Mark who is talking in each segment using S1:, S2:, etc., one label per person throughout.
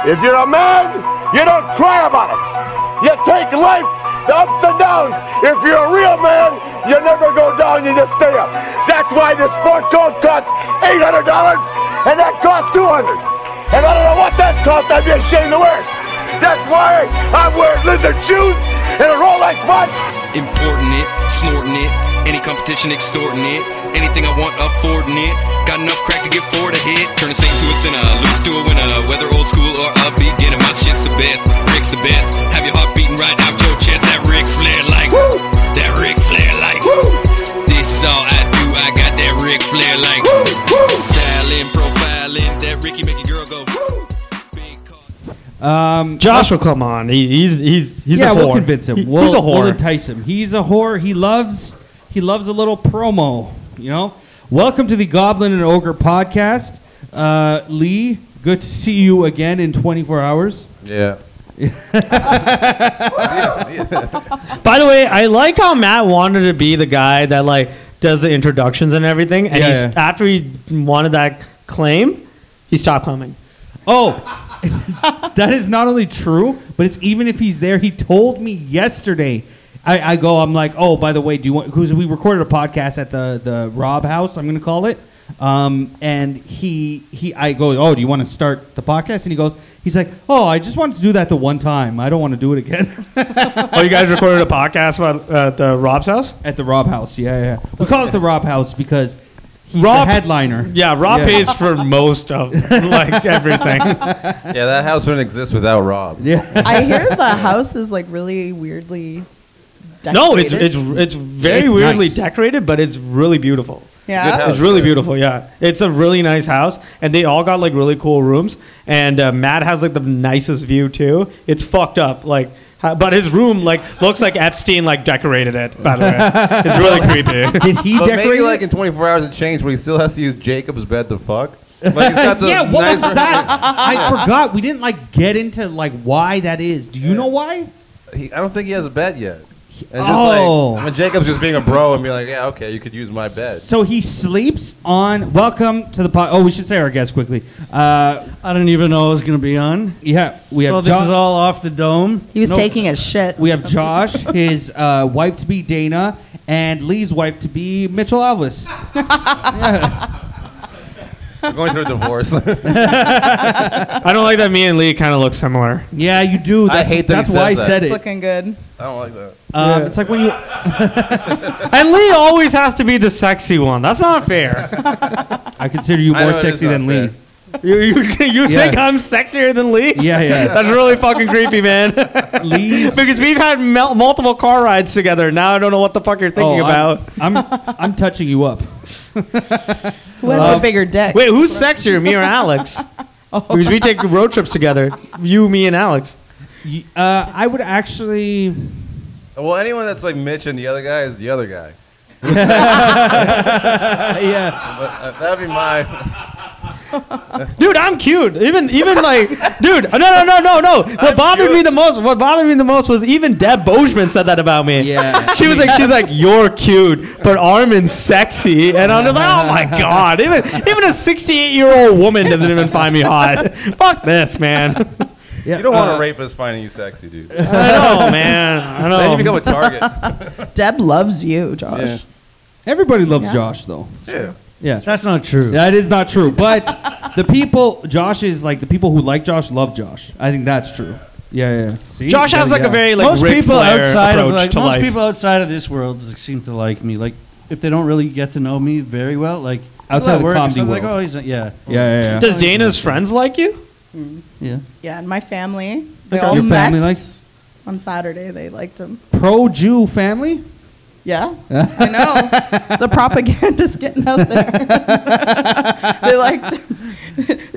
S1: If you're a man, you don't cry about it. You take life, the ups and downs. If you're a real man, you never go down, you just stay up. That's why this sport coat costs $800 and that costs 200 And I don't know what that costs, I'd be ashamed to wear it. That's why I'm wearing lizard shoes and a Rolex watch.
S2: Importing it, snorting it, any competition extorting it, anything I want affording it. Got enough crack to get four to hit. Turn a saint to a sinner, lose to a winner. Whether old school or upbeat, getting my shit's the best. Rick's the best. Have your heart beating right out your chest. That Ric Flair like, that Ric Flair like. This is all I do. I got that Ric Flair like. Styling, profiling, that Ricky make a girl go. Big car.
S3: Um,
S4: Josh will come on. He, he's he's he's
S3: yeah,
S4: a whore.
S3: we'll convince him.
S4: He-
S3: we'll,
S4: he's a
S3: We'll entice him. He's a whore. He loves he loves a little promo. You know. Welcome to the Goblin and Ogre podcast. Uh, Lee, good to see you again in 24 hours.
S5: Yeah.
S4: By the way, I like how Matt wanted to be the guy that like does the introductions and everything, and
S3: Yeah,
S4: he's
S3: yeah.
S4: after he wanted that claim, he stopped coming.
S3: Oh, that is not only true, but it's even if he's there. He told me yesterday. I, I go. I'm like, oh, by the way, do you want? Because we recorded a podcast at the the Rob House. I'm going to call it. Um, and he he I go, oh, do you want to start the podcast? And he goes, he's like, oh, I just wanted to do that the one time. I don't want to do it again.
S4: oh, you guys recorded a podcast about uh, the Rob's house?
S3: at the Rob House, yeah, yeah. We call it the Rob House because he's
S4: Rob-
S3: the headliner.
S4: Yeah, Rob
S3: Yeah.
S4: pays for most of like everything.
S5: Yeah, that house wouldn't exist without Rob.
S3: Yeah.
S6: I hear the house is like really weirdly decorated.
S4: No, it's it's it's very
S3: It's
S4: weirdly
S3: nice.
S4: decorated, but it's really beautiful.
S6: yeah.
S5: House.
S4: It's really
S5: yeah.
S4: beautiful, yeah. It's a really nice house, and they all got like really cool rooms. And uh, Matt has like the nicest view too. It's fucked up, like, ha- but his room like looks like Epstein like decorated it. By the way, it's really creepy.
S3: Did he
S5: But
S3: decorate
S5: maybe like in 24 hours it changed, but he still has to use Jacob's bed to fuck. Like he's got the
S3: yeah, what was
S5: nicer-
S3: that? I forgot. We didn't like get into like why that is. Do you know why?
S5: He, I don't think he has a bed yet. And just
S3: Oh.
S5: like, I mean, Jacob's just being a bro and be like, yeah, okay, you could use my bed.
S3: So he sleeps on. Welcome to the pod. Oh, we should say our guest quickly. Uh,
S7: I didn't even know I was going to be on.
S3: yeah, we have.
S7: So this
S3: Jo-
S7: is all off the dome.
S6: He was
S3: No.
S6: taking a shit.
S3: We have Josh, his uh, wife to be Dana, and Lee's wife to be Mitchell Alvis.
S5: We're going through a divorce.
S4: I don't like that. Me and Lee kind of look similar.
S3: Yeah, you do.
S5: I
S3: That's,
S5: hate that he
S3: That's
S5: says
S3: why I
S5: that.
S3: said
S6: It's
S3: it.
S6: looking good.
S5: I don't like that.
S3: Um, It's like when you.
S4: And Lee always has to be the sexy one. That's not fair.
S3: I consider you
S5: I
S3: more
S5: it is
S3: sexy
S5: not
S3: than Lee.
S5: fair.
S4: You you, you
S3: Yeah.
S4: think I'm sexier than Lee?
S3: Yeah, yeah.
S4: That's really fucking creepy, man.
S3: Lee's.
S4: because we've had mul- multiple car rides together. Now I don't know what the fuck you're thinking
S3: Oh,
S4: about.
S3: I'm, I'm, I'm touching you up.
S6: Who has a bigger dick?
S4: Wait, who's sexier, me or Alex? Because we take road trips together. You, me, and Alex.
S3: Y- Uh, I would actually.
S5: Well, anyone that's like Mitch and the other guy is the other guy.
S3: yeah.
S5: But uh, that'd be my.
S4: Dude, I'm cute. Even, even like, dude, no, no, no, no, no. What bothered
S5: cute.
S4: me the most, what bothered me the most was even Deb Boschman said that about me.
S3: Yeah.
S4: She was like, she's like, you're cute, but Armin's sexy, and I'm just like, oh my god. Even, even a 68 year old woman doesn't even find me hot. Fuck this, man.
S3: yeah.
S5: You don't want
S3: uh,
S5: a rapist finding you sexy, dude.
S4: I know, man. I know.
S5: Then you become a target.
S6: Deb loves you, Josh.
S5: Yeah.
S3: Everybody loves
S6: Yeah.
S3: Josh, though.
S5: Yeah.
S3: Yeah.
S7: That's not true.
S3: That is not true. But the people, Josh is like the people who like Josh love Josh. I think that's true. Yeah, yeah. See?
S4: Josh has like
S3: Yeah.
S4: a very like
S7: most
S4: Ric
S7: people
S4: Flair
S7: outside of
S4: approach
S7: like
S4: to
S7: most
S4: life.
S7: people outside of this world like, seem to like me. Like if they don't really get to know me very well, like
S3: Outside
S7: at
S3: the
S7: work
S3: comedy
S7: something, like
S3: world.
S7: oh he's a, yeah
S3: Yeah, yeah, yeah.
S4: Does Dana's friends like you? Mm-hmm.
S7: yeah.
S6: Yeah, and my family. They
S3: Okay.
S6: all
S3: Your
S6: met
S3: family likes-
S6: on Saturday. They liked him.
S3: Pro Jew family?
S6: Yeah, I know. the propaganda's getting out there. they liked him.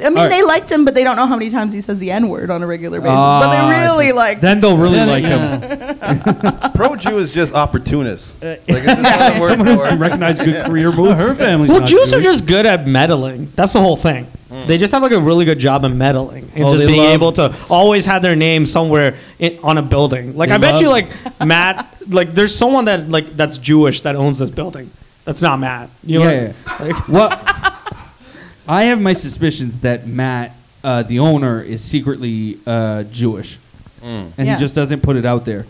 S6: I mean,
S3: right.
S6: they liked him, but they don't know how many times he says the N word on a regular basis.
S3: Ah,
S6: but they
S3: I
S6: really
S3: see.
S6: like.
S3: Then they'll really
S7: Then,
S3: like
S7: yeah.
S3: him.
S5: Pro Jew is just opportunist. Like, it's just another word
S3: Someone who
S5: for
S3: can
S5: it.
S3: recognize good career
S7: Well,
S3: moves.
S7: her family's
S4: Well,
S7: not
S4: Jews are
S7: Jewish.
S4: just good at meddling. That's the whole thing. They just have like a really good job of meddling and
S3: Oh,
S4: just being
S3: love-
S4: able to always have their name somewhere in, on a building. Like
S3: They
S4: I bet you, like Matt, like there's someone that like that's Jewish that owns this building. That's not Matt. You know,
S3: Yeah,
S4: what- like,
S3: Well, I have my suspicions that Matt uh, the owner is secretly uh, Jewish, and
S6: Yeah.
S3: he just doesn't put it out there.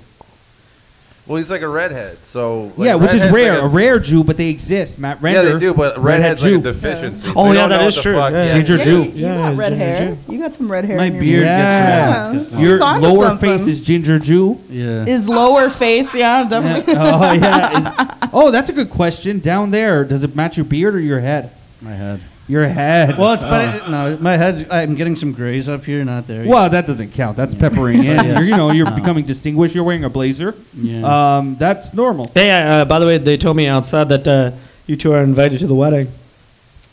S5: Well, he's like a redhead, so like,
S3: yeah, which is
S5: redhead's
S3: rare.
S5: like
S3: a, rare Jew, but they exist. Matt
S5: yeah, they do, but
S3: redhead
S5: redhead's like a
S3: Jew.
S5: deficiency.
S4: Oh,
S5: you
S4: yeah,
S5: don't
S4: that
S5: know
S4: is
S5: what the
S4: true.
S5: fuck-
S4: Yeah,
S5: yeah.
S3: Ginger
S6: Yeah,
S3: Jew.
S6: You, you
S4: Yeah,
S6: got red
S4: ginger
S6: hair.
S4: Jew.
S6: You got some red hair.
S7: My
S6: in your-
S7: beard
S3: Yeah.
S7: gets red. Gets
S3: Your
S6: It's onto
S3: lower
S6: something.
S3: face is Ginger Jew.
S7: yeah.
S6: His lower face, yeah, definitely.
S3: oh yeah. Is- oh, that's a good question. Down there, does it match your beard or your head?
S7: my head.
S3: Your head.
S7: Well, it's but no, my head's. I'm getting some grays up here, not there.
S3: Well, that doesn't count. That's peppering in.
S7: Yeah.
S3: You're, you know, you're
S7: No.
S3: becoming distinguished. You're wearing a blazer.
S7: Yeah.
S3: Um, that's normal.
S4: Hey, uh, by the way, they told me outside that uh, you two are invited to the wedding.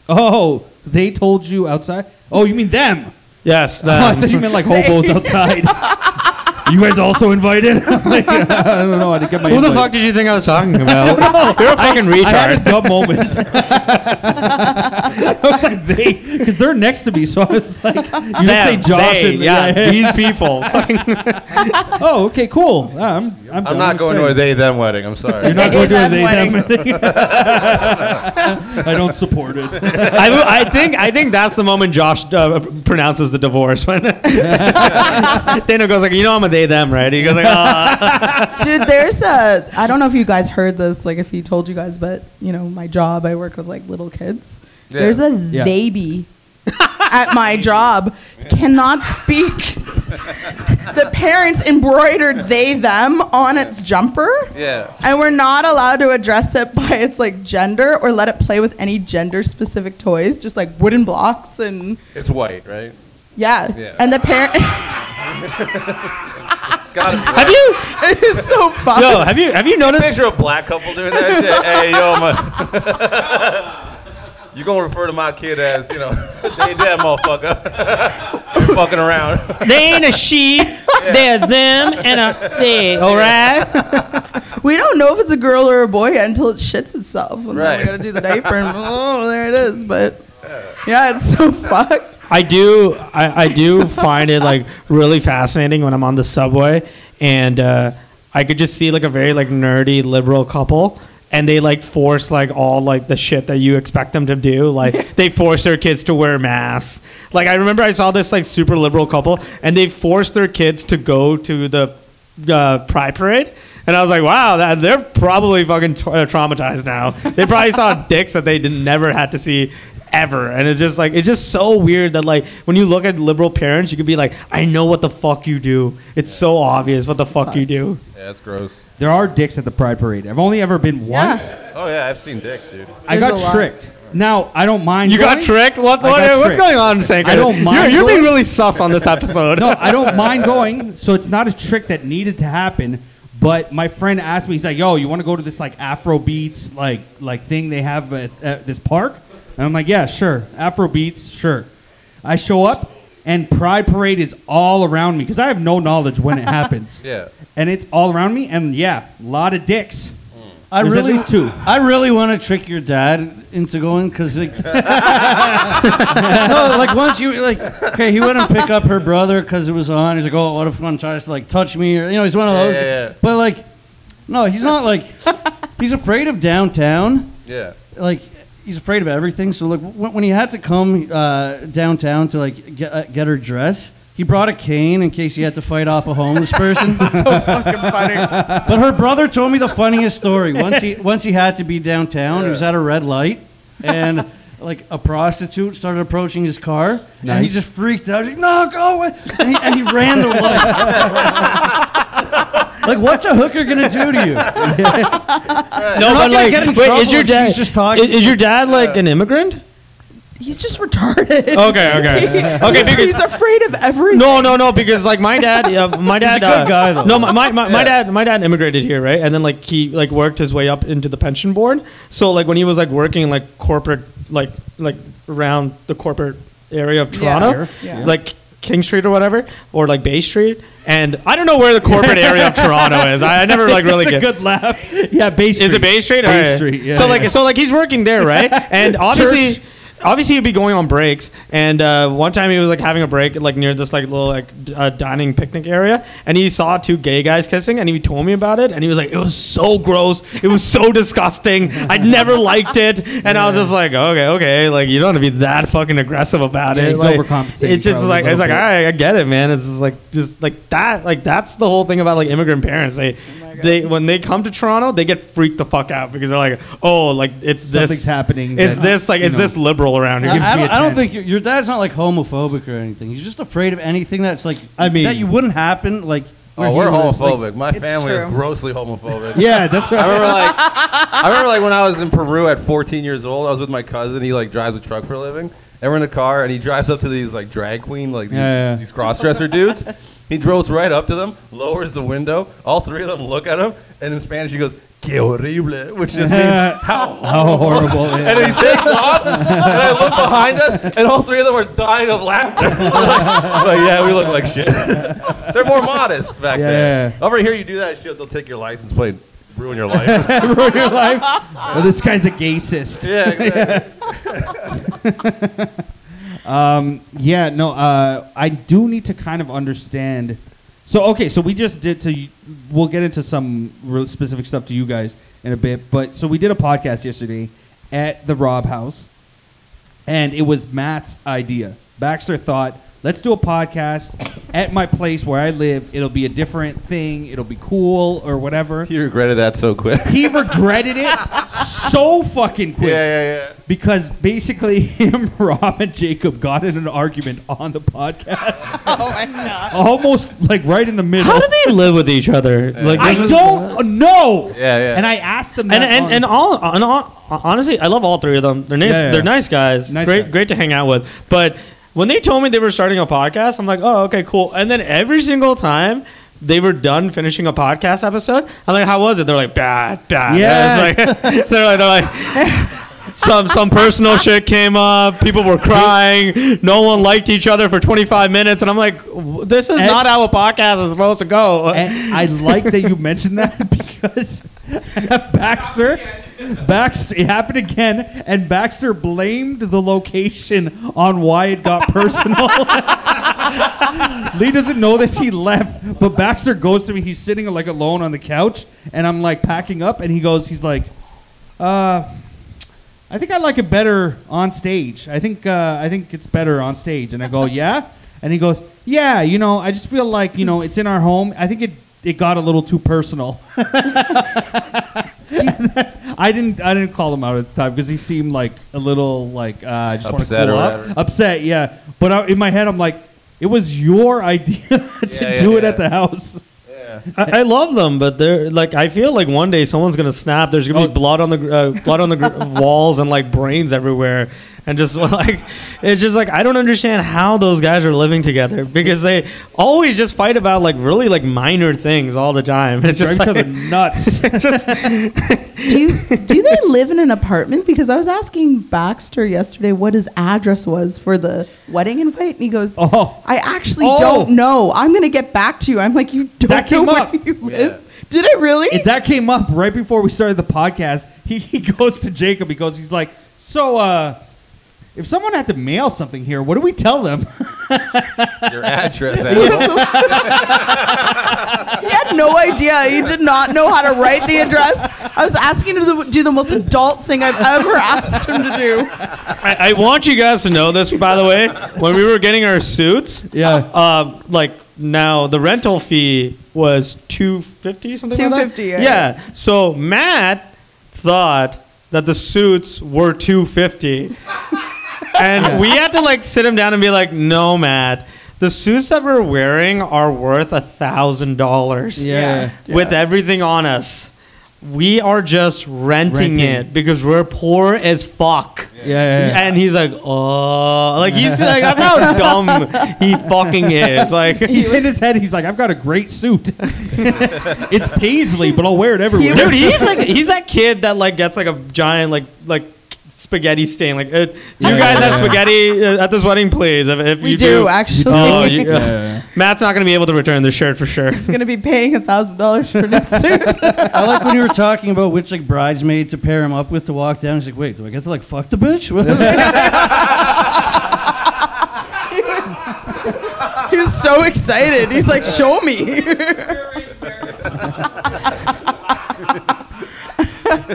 S3: Oh, they told you outside. Oh, you mean them?
S4: Yes.
S3: Oh, I thought you meant like hobos outside. You guys also invited? Like, I don't know. I didn't get my.
S4: who the
S3: invite.
S4: fuck did you think I was talking about? You're a fucking retard.
S3: I had a dumb moment. I was like they, because they're next to me, so I was like, you didn't say
S4: Them,
S3: Josh
S4: they,
S3: and
S4: yeah, these people.
S3: Oh, okay, cool. Uh, I'm, I'm,
S5: I'm not going to a
S3: excited.
S5: they them wedding. I'm sorry.
S3: You're not going to a they them
S6: wedding.
S3: wedding. I don't support it.
S4: I, w- I think I think that's the moment Josh uh, pronounces the divorce when Dana goes like, you know, I'm a they them, right? He goes like, ah.
S6: Dude, there's a. I don't know if you guys heard this, like if he told you guys, but you know, my job, I work with like little kids.
S5: Yeah.
S6: There's a
S3: Yeah.
S6: baby at my job cannot speak. the parents embroidered they them on its jumper.
S5: Yeah.
S6: And we're not allowed to address it by its like gender or let it play with any gender specific toys, just like wooden blocks and
S5: It's white, right?
S6: yeah.
S5: Yeah.
S6: And the parent
S5: Gotta be.
S4: have you,
S6: it is so fun.
S4: yo, have you, have you noticed?
S5: Picture a black couple doing that shit. Hey, yo, my. you gonna refer to my kid as, you know, they dead motherfucker. You're fucking around.
S4: They ain't a she, they're them and a they. All right.
S6: We don't know if it's a girl or a boy yet until it shits itself. And then
S5: Right.
S6: we gotta do the diaper and oh, there it is. But yeah, it's so fucked.
S4: I do I, I do find it like really fascinating when I'm on the subway and uh, I could just see like a very like nerdy liberal couple and they like force like all like the shit that you expect them to do like they force their kids to wear masks like I remember I saw this like super liberal couple and they forced their kids to go to the uh, pride parade and I was like, wow, that, they're probably fucking tra- traumatized now. They probably saw dicks that they didn't, never had to see ever. And it's just like, it's just so weird that like when you look at liberal parents, you could be like, I know what the fuck you do. It's so obvious what the fuck you do.
S5: Yeah, that's gross.
S3: There are dicks at the Pride Parade. I've only ever been once.
S5: Oh yeah, I've seen dicks, dude.
S3: I
S6: There's
S3: got tricked. Now I don't mind.
S4: You got tricked? What,
S3: I
S4: what
S3: got
S4: what's
S3: tricked.
S4: going on, Sanker?
S3: I don't
S4: You're,
S3: mind
S4: you're being really sus on this episode.
S3: no, I don't mind going. So it's not a trick that needed to happen. But my friend asked me, he's like, "Yo, you want to go to this like Afro beats like like thing they have at, at this park?" And I'm like, "Yeah, sure. Afro beats, sure." I show up, and Pride Parade is all around me because I have no knowledge when it happens.
S5: Yeah.
S3: And it's all around me, and yeah, a lot of dicks.
S7: I
S3: There's at
S7: really,
S3: least two.
S7: I really want to trick your dad into going because, like, no, like once you like, okay, he went and pick up her brother because it was on. He's like, oh, what if one tries to like touch me or you know, he's one of
S5: Yeah,
S7: those.
S5: yeah, yeah.
S7: But like, no, he's not like, he's afraid of downtown.
S5: Yeah.
S7: Like, he's afraid of everything. So like, when, when he had to come uh, downtown to like get uh, get her dress. He brought a cane in case he had to fight off a homeless person. So fucking funny. But her brother told me the funniest story. Once he once he had to be downtown, he was at a red light, and like a prostitute started approaching his car, and he just freaked out. He's like, "No, go away!" And he, and he ran the light. like, what's a hooker gonna do to you?
S4: no, but
S7: gonna
S4: like,
S7: get in
S4: wait, is your
S7: if
S4: dad
S7: she's just talking.
S4: Is, is your dad like an immigrant?
S6: He's just retarded.
S4: Okay, okay, okay.
S6: he's,
S4: because-
S6: he's afraid of everything.
S4: No, no, no. Because like my dad, uh, my dad,
S7: a good
S4: uh,
S7: guy, though.
S4: No, my my, my, my dad, my dad immigrated here, right? And then like he like worked his way up into the pension board. So like when he was like working like corporate, like like around the corporate area of Toronto,
S6: Yeah.
S4: like King Street or whatever, or like Bay Street. And I don't know where the corporate area of Toronto is. I, I never like really
S3: That's a
S4: get.
S3: good laugh. Yeah, Bay Street.
S4: Is it Bay Street?
S3: Bay
S4: Okay.
S3: Street, yeah.
S4: so like so like he's working there, right? And obviously, obviously he'd be going on breaks and uh, one time he was like having a break like near this like little like d- uh, dining picnic area and he saw two gay guys kissing and he told me about it and he was like it was so gross. It was so disgusting. I never liked it. And i was just like okay okay like you don't have to be that fucking aggressive about
S3: Yeah,
S4: it. like,
S3: overcompensating
S4: it's just like it's like all right i get it man. It's just like just like that like that's the whole thing about like immigrant parents. They they when they come to toronto they get freaked the fuck out because they're like oh like it's this
S3: Something's happening
S4: it's
S3: that,
S4: this like
S3: you
S4: it's
S3: know.
S4: this liberal around here
S7: I,
S3: gives
S7: I
S3: me
S7: don't,
S3: a
S7: I don't
S3: tent.
S7: think your, your dad's not like homophobic or anything. He's just afraid of anything that's like
S3: I mean-
S7: that you wouldn't happen. Like where
S5: Oh,
S7: he
S5: we're
S7: lives. Like,
S5: homophobic. My
S6: It's
S5: family is
S6: true.
S5: grossly homophobic.
S3: Yeah, that's
S5: I
S3: right.
S5: remember like I remember like when I was in Peru at 14 years old. I was with my cousin. He like drives a truck for a living, and we're in a car, and he drives up to these like drag queen like these,
S3: Yeah, yeah.
S5: these cross dresser dudes. He drives right up to them, lowers the window. All three of them look at him, and in Spanish he goes "Que horrible," which just means how
S3: How horrible.
S5: and he takes off, and I look behind us, and all three of them are dying of laughter. We're like, like, yeah, we look like shit. They're more modest back
S3: Yeah,
S5: there.
S3: yeah, yeah.
S5: Over here, you do that shit, they'll take your license plate, ruin your life.
S3: ruin your life. Well, this guy's a gayist.
S5: yeah, exactly.
S3: Um, yeah, no, uh, I do need to kind of understand. So, okay, so we just did to. We'll get into some real specific stuff to you guys in a bit, but so we did a podcast yesterday at the Rob House, and it was Matt's idea. Baxter thought, let's do a podcast at my place where I live. It'll be a different thing. It'll be cool or whatever.
S5: He regretted that so quick.
S3: He regretted it so fucking quick
S5: Yeah, yeah, yeah.
S3: because basically him, Rob, and Jacob got in an argument on the podcast,
S6: Oh my god.
S3: almost like right in the middle.
S4: How do they live with each other? Like
S3: I
S4: this is-
S3: don't know.
S5: Yeah, yeah.
S3: And I asked them
S4: And
S3: that
S4: and,
S3: on-
S4: and all, and all honestly, I love all three of them. They're nice.
S3: Yeah, yeah.
S4: They're nice guys.
S3: Nice
S4: great,
S3: guys.
S4: great to hang out with. But when they told me they were starting a podcast, I'm like, oh, okay, cool. And then every single time. They were done finishing a podcast episode. I'm like, how was it? They're like, bad, bad.
S3: Yeah.
S4: It's like, they're like, they're like, some some personal shit came up. People were crying. No one liked each other for 25 minutes, and I'm like, this is
S3: And-
S4: not how a podcast is supposed to go.
S3: and I like that you mentioned that because Baxter, Baxter, it happened again, and Baxter blamed the location on why it got personal. Lee doesn't know this. He left, but Baxter goes to me. He's sitting like alone on the couch, and I'm like packing up, and he goes, he's like, uh. I think I like it better on stage. I think uh, I think it's better on stage. And I go, yeah. And he goes, yeah. You know, I just feel like you know it's in our home. I think it it got a little too personal. I didn't I didn't call him out at the time because he seemed like a little like uh, I just want to
S5: Upset
S3: cool
S5: or
S3: up.
S5: whatever.
S3: Upset, yeah. But I, in my head, I'm like, it was your idea to
S5: Yeah, yeah,
S3: do it
S5: yeah.
S3: at the house.
S4: I, I love them, but they're like I feel like one day someone's gonna snap. There's gonna be
S3: Oh.
S4: blood on the gr- uh, blood on the gr- walls and like brains everywhere, and just like it's just like I don't understand how those guys are living together because they always just fight about like really like minor things all the time. It's just like,
S3: nuts.
S4: it's just
S6: Do you do they live in an apartment? Because I was asking Baxter yesterday what his address was for the wedding invite, and he goes,
S3: Oh.
S6: I actually
S3: Oh.
S6: don't know. I'm gonna get back to you." I'm like, "You don't know
S3: came
S6: where
S3: up.
S6: you live? Did it really?"
S3: It, that came up right before we started the podcast. He, he goes to Jacob because he's like, so uh, if someone had to mail something here, what do we tell them?
S5: Your address. asshole.
S6: he had no idea. He did not know how to write the address. I was asking him to do the most adult thing I've ever asked him to do.
S4: I, I want you guys to know this by the way. When we were getting our suits,
S3: Yeah.
S4: um, like now the rental fee was two fifty something. like that?
S6: 250, yeah.
S4: Yeah. So Matt thought that the suits were two fifty, and we had to like sit him down and be like, "No, Matt." The suits that we're wearing are worth a thousand dollars.
S3: Yeah.
S4: With everything on us. We are just renting,
S3: Renting.
S4: it because we're poor as fuck.
S3: Yeah, yeah, yeah.
S4: And he's like, oh, like he's like, that's how dumb he fucking is. Like,
S3: He's in his head. He's like, I've got a great suit. it's paisley, but I'll wear it everywhere.
S4: dude, he's like, he's that kid that like gets like a giant like like spaghetti stain. Like, uh, do you guys have spaghetti uh, at this wedding, please? If, if
S6: We
S4: you
S6: do, actually.
S4: Oh, you, Matt's not gonna be able to return the shirt for sure.
S6: He's gonna be paying a thousand dollars for this suit.
S7: I like when you were talking about which like bridesmaid to pair him up with to walk down. He's like, wait, do I get to like fuck the bitch?
S6: he was so excited. He's like, "Show me."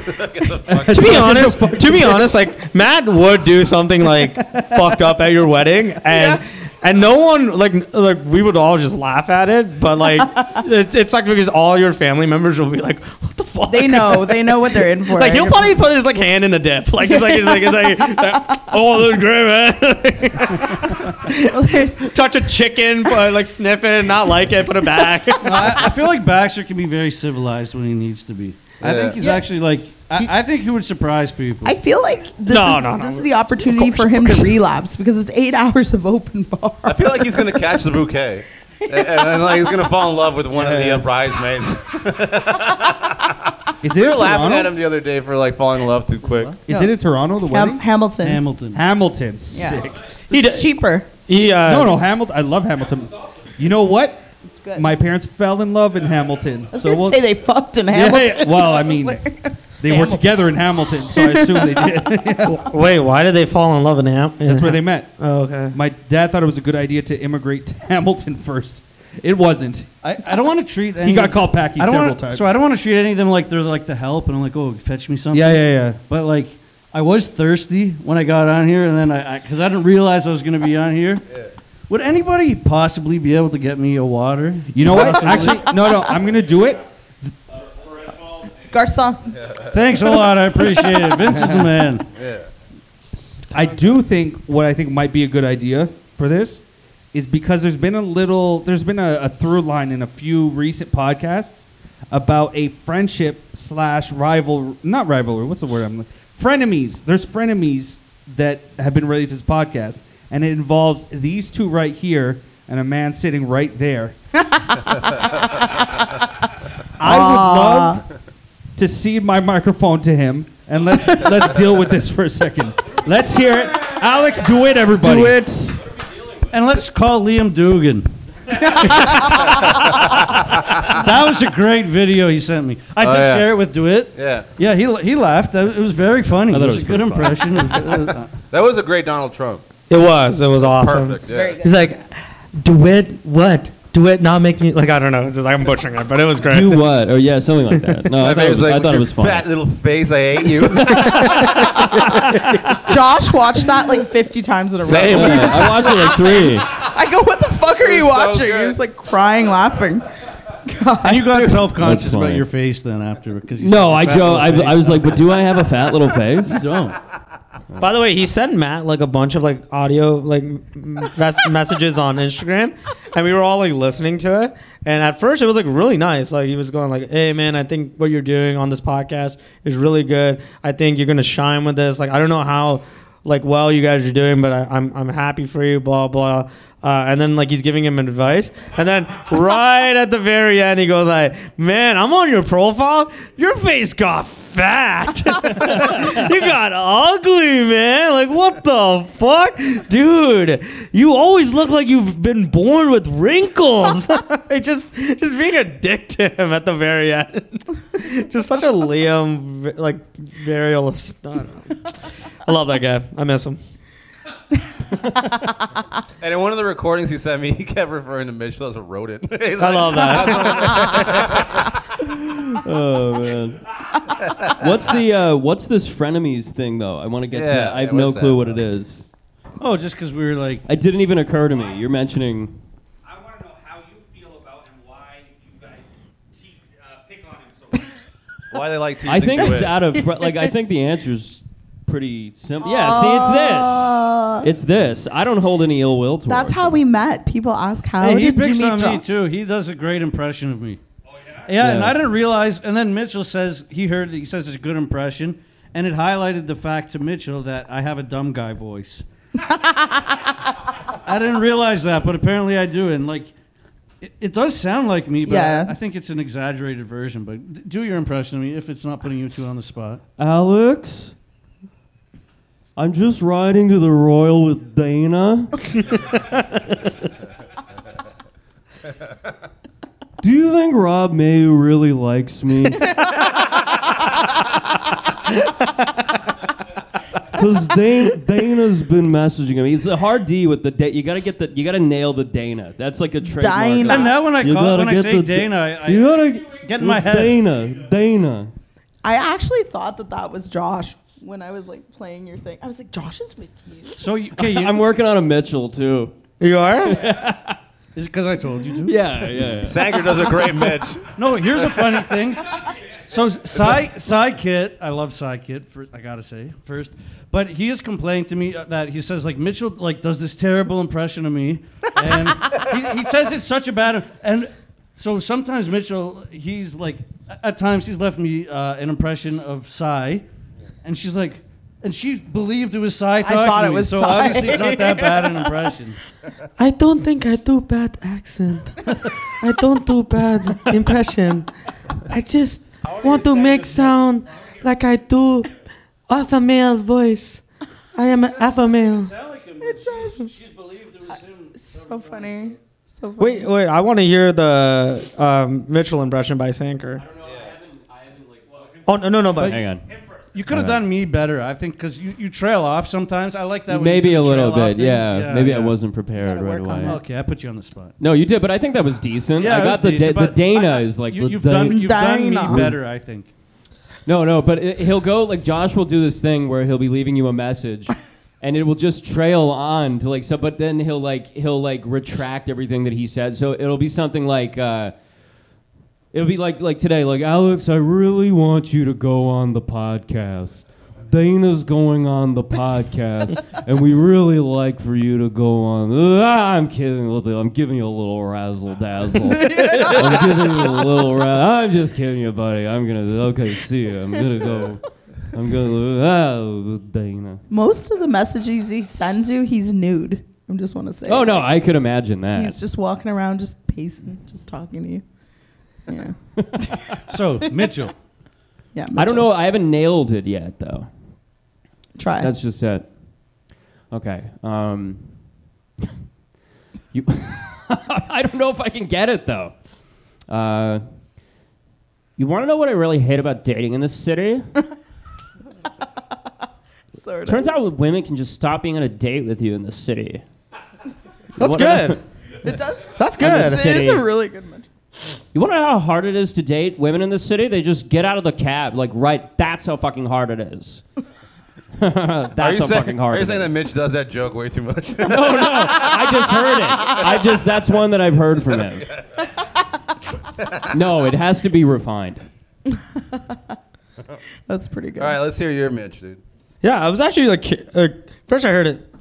S4: To be honest, to be honest, like Matt would do something like fucked up at your wedding, and and no one like like we would all just laugh at it, but like it's, it's like because all your family members will be like, what the fuck?
S6: they know. They know what they're in for.
S4: Like he'll probably put his like hand in the dip, like it's like it's like it's like, like, oh, that's great, man.
S6: Well, there's-
S4: Touch a chicken, but like sniff it, not like it, put it back.
S7: No, I, I feel like Baxter can be very civilized when he needs to be. I think he's
S6: Yeah.
S7: actually like. I, I think he would surprise people.
S6: I feel like this,
S4: No,
S6: is,
S4: no, no.
S6: this is the opportunity for him to relapse because it's eight hours of open bar.
S5: I feel like he's gonna catch the bouquet, and, and then like he's gonna fall in love with one of the uh, bridesmaids.
S3: Is
S5: We
S3: it
S5: were
S3: in
S5: laughing at him the other day for like falling in love too quick.
S3: Is it in Toronto? The
S6: Ham-
S3: wedding?
S6: Hamilton.
S7: Hamilton.
S3: Hamilton.
S6: Yeah.
S3: Sick.
S4: He
S6: It's
S4: d-
S6: cheaper.
S4: he, uh,
S3: No, no, Hamilton. I love Hamilton. You know what?
S6: It's good.
S3: My parents fell in love in Hamilton.
S6: I was
S3: So
S6: gonna
S3: we'll.
S6: say they fucked in
S3: Yeah,
S6: Hamilton.
S3: yeah. Well, I mean, they were together in Hamilton, so I assume they did.
S4: Wait, why did they fall in love in Ham?
S3: That's where they met.
S4: Oh, okay.
S3: My dad thought it was a good idea to immigrate to Hamilton first. It wasn't.
S7: I, I don't want to treat. Any
S3: He got called Packy
S7: I don't
S3: several
S7: wanna,
S3: times.
S7: So I don't want to treat any of them like they're like the help, and I'm like, oh, fetch me something.
S3: Yeah, yeah, yeah.
S7: But like, I was thirsty when I got on here, and then I because I, didn't realize I was going to be on here. Would anybody possibly be able to get me a water?
S3: You know what? Actually, no, no. I'm gonna do it.
S6: Garcon.
S7: Thanks a lot. I appreciate it. Vince is the man. Yeah.
S3: I do think what I think might be a good idea for this is because there's been a little, there's been a, a through line in a few recent podcasts about a friendship slash rival, not rivalry. What's the word? I'm frenemies. There's frenemies that have been related to this podcast, and it involves these two right here and a man sitting right there. I would love to cede my microphone to him, and let's let's deal with this for a second. Let's hear it. Alex Dewitt, everybody.
S6: Do it.
S7: And let's call Liam Dugan. that was a great video he sent me. I
S5: Oh, yeah.
S7: share it with Dewitt.
S5: Yeah,
S7: Yeah, he he laughed. It was very funny.
S8: I thought
S7: it
S8: it
S7: was
S8: was
S7: a good impression. It was- uh,
S5: that was a great Donald Trump.
S4: It was. It was awesome.
S5: Perfect. Yeah.
S4: He's like, do it what? Do it not make me like I don't know. It's just like I'm butchering it, but it was great.
S8: Do what? Or yeah, something like that. No, I thought it was, I thought it was fun.
S5: Fat little face, I hate you.
S6: Josh watched that like 50 times in a row.
S5: Same.
S6: He
S8: Yeah,
S6: was
S8: I watched it like three.
S6: I go, what the fuck are you
S5: was so
S6: watching? he was like crying, laughing.
S7: and you got self conscious
S8: That's
S7: about
S8: funny.
S7: your face then after because you
S8: No,
S7: said
S8: I
S7: fat
S8: Joe.
S7: little
S8: I,
S7: face.
S8: I was like, but do I have a fat little face?
S7: don't.
S4: By the way, he sent Matt like a bunch of like audio like mes- messages on Instagram, and we were all like listening to it. And at first, it was like really nice. Like he was going like, "Hey man, I think what you're doing on this podcast is really good. I think you're gonna shine with this. Like I don't know how like well you guys are doing, but I, I'm I'm happy for you. Blah blah." Uh, and then like he's giving him advice, and then right at the very end he goes like, "Man, I'm on your profile. Your face got fat. you got ugly, man. Like what the fuck, dude? You always look like you've been born with wrinkles. It just just being a dick to him at the very end. just such a Liam like very. I don't. I love that guy. I miss him.
S5: and in one of the recordings he sent me, he kept referring to Mitchell as a rodent. He's
S4: I
S5: like,
S4: love that.
S8: Oh man. What's the uh, what's this frenemies thing though? I want to get to that. I have
S5: yeah,
S8: no clue
S5: that?
S8: what it is.
S7: Oh, just because we were like,
S8: It didn't even occur to me. You're mentioning.
S3: I want to know how you feel about and why you guys pick on him so much.
S5: Why they like teasing
S8: I think it's
S5: Dewitt.
S8: out of like I think the answer's pretty simple. Yeah. See, it's this. It's this. I don't hold any ill will towards.
S6: That's how
S8: him.
S6: we met. People ask, how
S7: hey, he
S6: did you meet
S7: on me too. He does a great impression of me. Oh yeah. Yeah, and I didn't realize. And then Mitchell says he heard. He says it's a good impression, and it highlighted the fact to Mitchell that I have a dumb guy voice. I didn't realize that, but apparently I do, and like. It, it does sound like me, but
S6: Yeah.
S7: I, I think it's an exaggerated version. But d- do your impression of me if it's not putting you two on the spot.
S8: Alex. I'm just riding to the Royal with Dana. Do you think Rob May really likes me? Because Dana, Dana's been messaging me. It's a hard D with the da- You gotta get the. You gotta nail the Dana. That's like a trademark.
S6: Dana.
S7: And now when I
S8: You
S7: call, when I
S8: get
S7: say
S8: the-
S7: Dana, I, I
S8: You gotta
S7: get in my head.
S8: Dana, Dana.
S6: I actually thought that that was Josh when I was like playing your thing. I was like, Josh is with you.
S7: So you, okay, you,
S8: I'm working on a Mitchell too.
S4: You are?
S7: is it because I told you to?
S8: Yeah, yeah. yeah.
S5: Sanger does a great Mitch.
S7: No, here's a funny thing. So Psy Psykit, I love Psykit. For, I gotta say first, but he has complained to me uh, that he says like Mitchell like does this terrible impression of me, and he, he says it's such a bad and so sometimes Mitchell he's like at times he's left me uh, an impression of Psy, and she's like. And she believed it was Psy talking
S6: thought
S7: to
S6: it
S7: me,
S6: was
S7: so
S6: Psy.
S7: obviously it's not that bad an impression.
S4: I don't think I do bad accent. I don't do bad impression. I just want to make sound like I do alpha male voice. I am an alpha male.
S7: She's believed it was him.
S6: So funny. So funny.
S4: Wait, wait. I want to hear the um, Mitchell impression by Sanker. Oh no, no, no, but
S8: Hang on.
S7: You could have done me better, I think, because you, you trail off sometimes. I like that. when you
S8: Maybe
S7: do
S8: a
S7: the
S8: little
S7: trail off
S8: bit,
S7: thing.
S8: yeah. Maybe I wasn't prepared
S6: Gotta
S8: right
S6: work on
S8: away.
S6: that.
S7: Okay, I put you on the spot.
S8: No, you did, but I think that was decent.
S7: Yeah,
S8: I
S7: it
S8: got the
S7: decent,
S8: da- the
S7: but
S8: Dana
S7: I-
S8: is like
S7: you,
S8: the
S7: you've
S8: da-
S7: done you've done
S6: Dana.
S7: me better, I think.
S8: No, no, but it, he'll go like Josh will do this thing where he'll be leaving you a message, and it will just trail on to like so. But then he'll like he'll like retract everything that he said. So it'll be something like uh, it'll be like like today, like Alex, I really want you to go on the podcast. Dana's going on the podcast, and we really like for you to go on. Ah, I'm kidding. with you. I'm giving you a little razzle dazzle. I'm giving you a little. Ra- I'm just kidding you, buddy. I'm gonna. Okay, see you. I'm gonna go. I'm gonna. Ah, Dana.
S6: Most of the messages he sends you, he's nude. I just want to say.
S8: Oh no, I could imagine that.
S6: He's just walking around, just pacing, just talking to you. Yeah.
S7: So Mitchell,
S6: Yeah.
S8: I don't know. I haven't nailed it yet, though.
S6: Try.
S8: That's just it. Okay. Um, you. I don't know if I can get it though. Uh, you want to know what I really hate about dating in this city?
S6: sort of.
S8: Turns out women can just stop being on a date with you in the city.
S4: that's
S8: What-
S4: good.
S6: It does.
S4: That's good.
S8: the
S6: It
S8: city.
S6: is a really good mention.
S8: You want to know how hard it is to date women in the city? They just get out of the cab, like right. That's how fucking hard it is.
S5: Are
S8: that's
S5: you
S8: how
S5: saying,
S8: fucking hard
S5: Are you
S8: it
S5: saying that Mitch does that joke way too much?
S8: No, no. I just heard it. I just that's one that I've heard from him. No, it has to be refined.
S6: That's pretty good.
S5: All right, let's hear your Mitch, dude.
S4: Yeah, I was actually like, uh, first I heard it.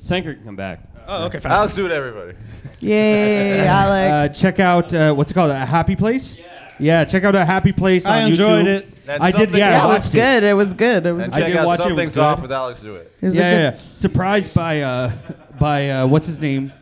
S8: Sanker can come back.
S4: Oh, okay, fine.
S5: Alex Dewitt, everybody.
S6: Yay,
S3: Uh,
S6: Alex.
S3: check out uh, what's it called? A happy place. Yeah, check out a happy place
S7: I
S3: on
S7: enjoyed
S3: YouTube.
S7: it.
S5: And
S3: I did.
S5: something
S3: Yeah,
S6: yeah, it was
S3: watched
S6: good. It was good. It was.
S5: And
S3: I
S5: check
S3: did
S5: out
S3: watch it, it was
S5: Something's
S3: good.
S5: Off with Alex Dewitt. it
S6: was a
S3: Yeah, yeah,
S6: good-
S3: yeah. Surprised by uh, by uh, what's his name?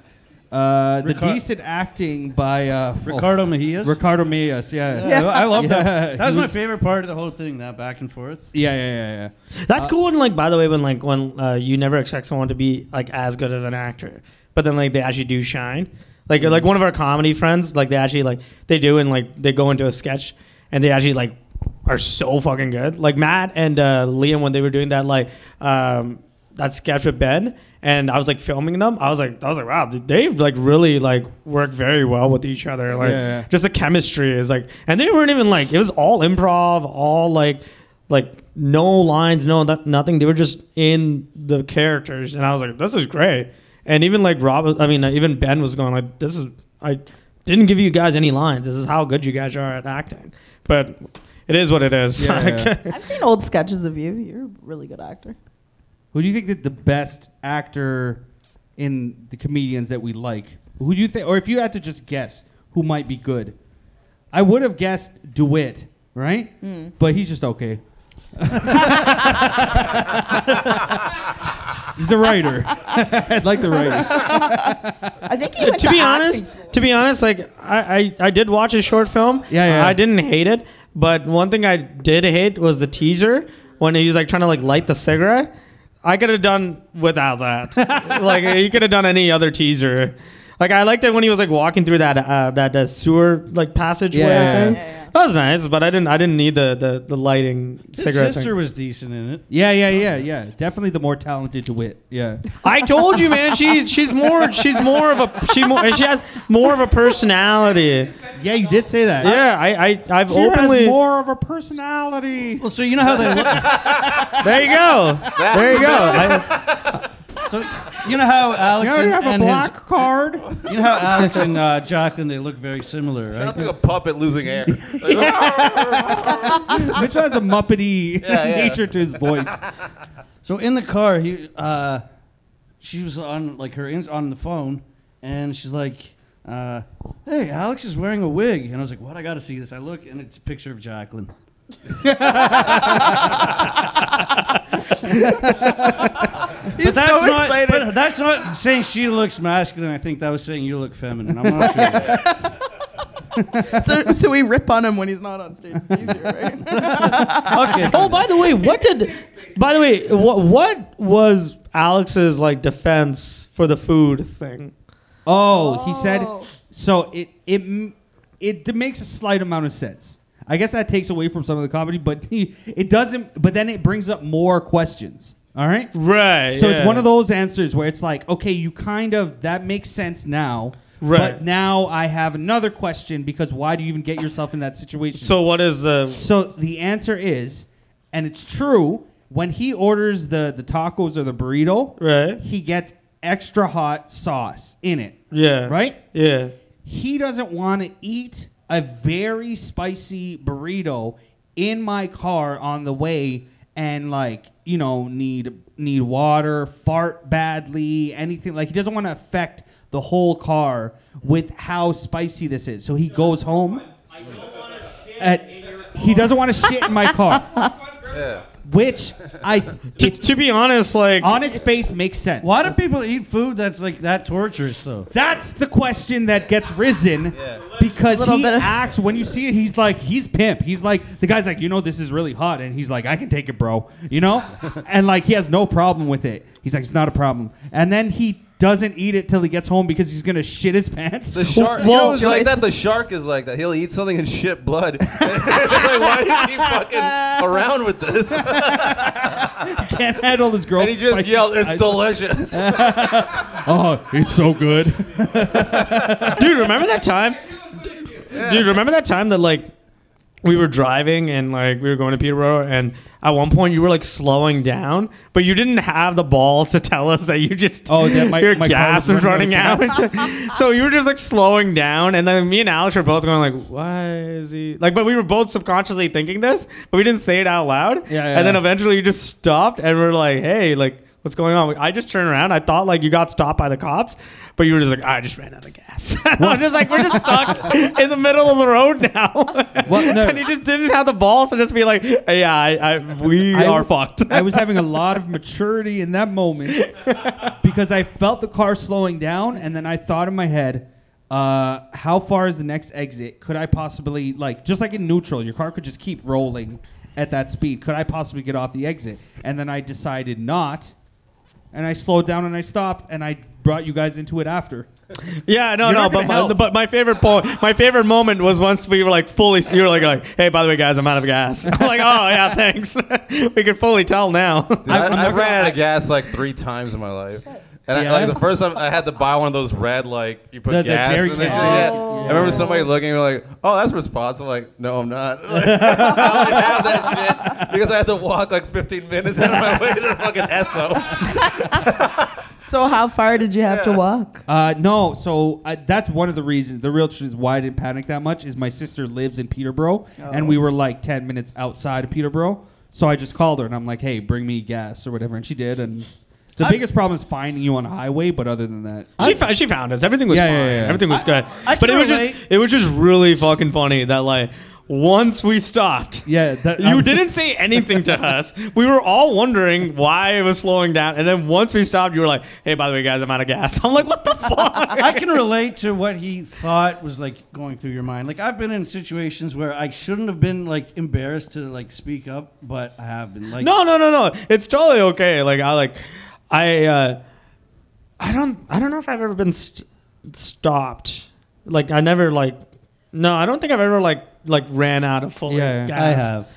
S3: Uh, the
S7: Ricar-
S3: decent acting by uh,
S7: Ricardo
S3: oh,
S7: Mejias.
S3: Ricardo Mejias. Yeah,
S7: Yeah, I love
S3: Yeah,
S7: that. That was
S3: he
S7: my
S3: was-
S7: favorite part of the whole thing. That back and forth.
S3: yeah, yeah, yeah, yeah.
S4: That's cool. When like, by the way, when like when uh, you never expect someone to be like as good as an actor, but then like they actually do shine. Like like one of our comedy friends, like they actually like they do and like they go into a sketch and they actually like are so fucking good. Like Matt and uh, Liam when they were doing that like um, that sketch with Ben, and I was like filming them. I was like I was like wow, they like really like work very well with each other. Like
S3: Yeah, yeah.
S4: just the chemistry is like, and they weren't even like it was all improv, all like like no lines, no no- nothing. They were just in the characters, and I was like, this is great. And even like Rob, I mean, uh, even Ben was going like, this is I didn't give you guys any lines. This is how good you guys are at acting. But it is what it is.
S3: Yeah, yeah.
S6: I've seen old sketches of you. You're a really good actor.
S3: Who do you think that the best actor in the comedians that we like? Who do you think, or if you had to just guess, who might be good? I would have guessed Dewitt, right? But he's just okay. he's a writer. I like the writer.
S6: I think he
S4: to,
S6: went
S4: to
S6: to
S4: be
S6: acting
S4: honest,
S6: school.
S4: to be honest, like I, I, I did watch a short film.
S3: Yeah, yeah.
S4: I didn't hate it, but one thing I did hate was the teaser when he was like trying to like light the cigarette. I could have done without that. like he could have done any other teaser. Like I liked it when he was like walking through that uh, that uh, sewer like passageway.
S3: Yeah.
S4: thing.
S6: Yeah, yeah.
S4: That was nice, but I didn't I didn't need the the, the lighting
S7: His
S4: cigarette
S7: sister
S4: thing.
S7: was decent in it.
S3: Yeah, yeah, oh, yeah, yeah. Definitely the more talented Dewitt. Yeah.
S4: I told you, man. She's she's more she's more of a she more she has more of a personality.
S3: Yeah, you did say that.
S4: Yeah, I I I've
S3: She
S4: openly
S3: has more of a personality.
S7: Well, so you know how they look.
S4: there you go there you go. I,
S7: So you know how Alex
S3: You
S7: and,
S3: have a
S7: and
S3: black card.
S7: you know how Alex and uh, Jacqueline they look very similar,
S5: Sounds
S7: right?
S5: like a puppet losing air.
S3: Mitchell has a muppety
S5: Yeah, yeah.
S3: nature to his voice.
S7: So in the car, he uh, she was on like her ins on the phone, and she's like, uh, "Hey, Alex is wearing a wig," and I was like, "What? I got to see this." I look, and it's a picture of Jacqueline.
S6: He's
S7: that's
S6: so
S7: not,
S6: excited.
S7: But that's not saying she looks masculine. I think that was saying you look feminine. I'm not sure.
S6: so, so we rip on him when he's not on stage. It's easier, right?
S7: okay.
S4: oh, by the way, what did? By the way, what what was Alex's like defense for the food thing?
S3: Oh, he said.
S6: Oh.
S3: So it it it makes a slight amount of sense. I guess that takes away from some of the comedy, but he, it doesn't. But then it brings up more questions. All right.
S4: Right.
S3: So it's one of those answers where it's like, okay, you kind of that makes sense now.
S4: Right.
S3: But now I have another question because why do you even get yourself in that situation?
S4: So what is the?
S3: So the answer is, and it's true, when he orders the, the tacos or the burrito,
S4: Right.
S3: he gets extra hot sauce in it.
S4: Yeah.
S3: Right?
S4: Yeah.
S3: He doesn't want to eat a very spicy burrito in my car on the way and like, you know, need need water, fart badly, anything like he doesn't want to affect the whole car with how spicy this is. So he goes home. At, he doesn't want to shit in my car. Which I
S4: To, to be honest, like
S3: on its face makes sense.
S7: Why do people eat food that's like that torturous though?
S3: That's the question that gets risen because
S6: Little
S3: he
S6: bit of-
S3: acts when you see it. He's like he's pimp. He's like the guy's like you know this is really hot, and he's like I can take it, bro. You know, and like he has no problem with it. He's like it's not a problem, and then he doesn't eat it till he gets home because he's gonna shit his pants.
S5: The shark, you know, it's like that. The shark is like that. He'll eat something and shit blood. It's like, why do you keep fucking around with this?
S3: can't handle this girl.
S5: And he just yelled, "It's delicious."
S3: Oh, it's so good.
S4: dude, remember that time? Dude, remember that time that like we were driving and like we were going to Peterborough and at one point you were like slowing down, but you didn't have the balls to tell us that you just
S3: Oh, that my-
S4: your
S3: my
S4: gas
S3: was
S4: was running
S3: running
S4: out. so you were just like slowing down, and then me and Alex were both going like, "Why is he like?" But we were both subconsciously thinking this, but we didn't say it out loud.
S3: Yeah, yeah.
S4: And then eventually you just stopped, and we're like, "Hey, like." What's going on? I just turned around. I thought like you got stopped by the cops, but you were just like, I just ran out of gas. I was just like, we're just stuck in the middle of the road now.
S3: Well, no.
S4: and he just didn't have the balls to just be like, yeah, I, I, we
S3: I-
S4: are fucked.
S3: I was having a lot of maturity in that moment because I felt the car slowing down, and then I thought in my head, uh, how far is the next exit? Could I possibly, like, just like in neutral, your car could just keep rolling at that speed. Could I possibly get off the exit? And then I decided not, and I slowed down and I stopped, and I brought you guys into it after.
S4: Yeah, no,
S3: You're
S4: no, but my,
S3: help.
S4: but my favorite point, my favorite moment was once we were like fully. You were like, like, hey, by the way, guys, I'm out of gas. I'm like, oh yeah, thanks. we can fully tell now.
S5: Dude,
S3: I-
S5: I,
S3: I'm
S5: I,
S3: not
S5: ran
S3: gonna-
S5: out of gas like three times in my life. And
S3: Yeah?
S5: I, like the first time, I had to buy one of those red, like you put
S3: The- the
S5: gas
S3: jerry
S5: in this
S3: cans.
S5: shit.
S6: Oh.
S5: I remember somebody looking at me like, "Oh, that's responsible." Like, no, I'm not. Like, I only have that shit because I had to walk like 15 minutes out of my way to fucking Esso.
S6: So how far did you have to walk?
S3: Uh, no, so uh, that's one of the reasons. The real truth is why I didn't panic that much is my sister lives in Peterborough, and we were like ten minutes outside of Peterborough. So I just called her and I'm like, "Hey, bring me gas or whatever," and she did. And the biggest problem is finding you on a highway, but other than that,
S4: She, found, she found us. Everything was
S3: Yeah,
S4: fine.
S3: yeah, yeah.
S4: Everything was good.
S7: I
S4: but it was
S7: relate.
S4: just it was just really fucking funny that like once we stopped.
S3: Yeah, that,
S4: You
S3: I'm-
S4: didn't say anything to us. We were all wondering why it was slowing down, and then once we stopped, you were like, "Hey, by the way, guys, I'm out of gas." I'm like, "What the fuck?"
S7: I can relate to what he thought was like going through your mind. Like I've been in situations where I shouldn't have been like embarrassed to like speak up, but I have been. Like
S4: No, no, no, no. It's totally okay. Like I like, I, uh, I don't, I don't know if I've ever been st- stopped. Like I never like, no, I don't think I've ever like like ran out of full
S3: Yeah, yeah.
S4: gas.
S7: I have.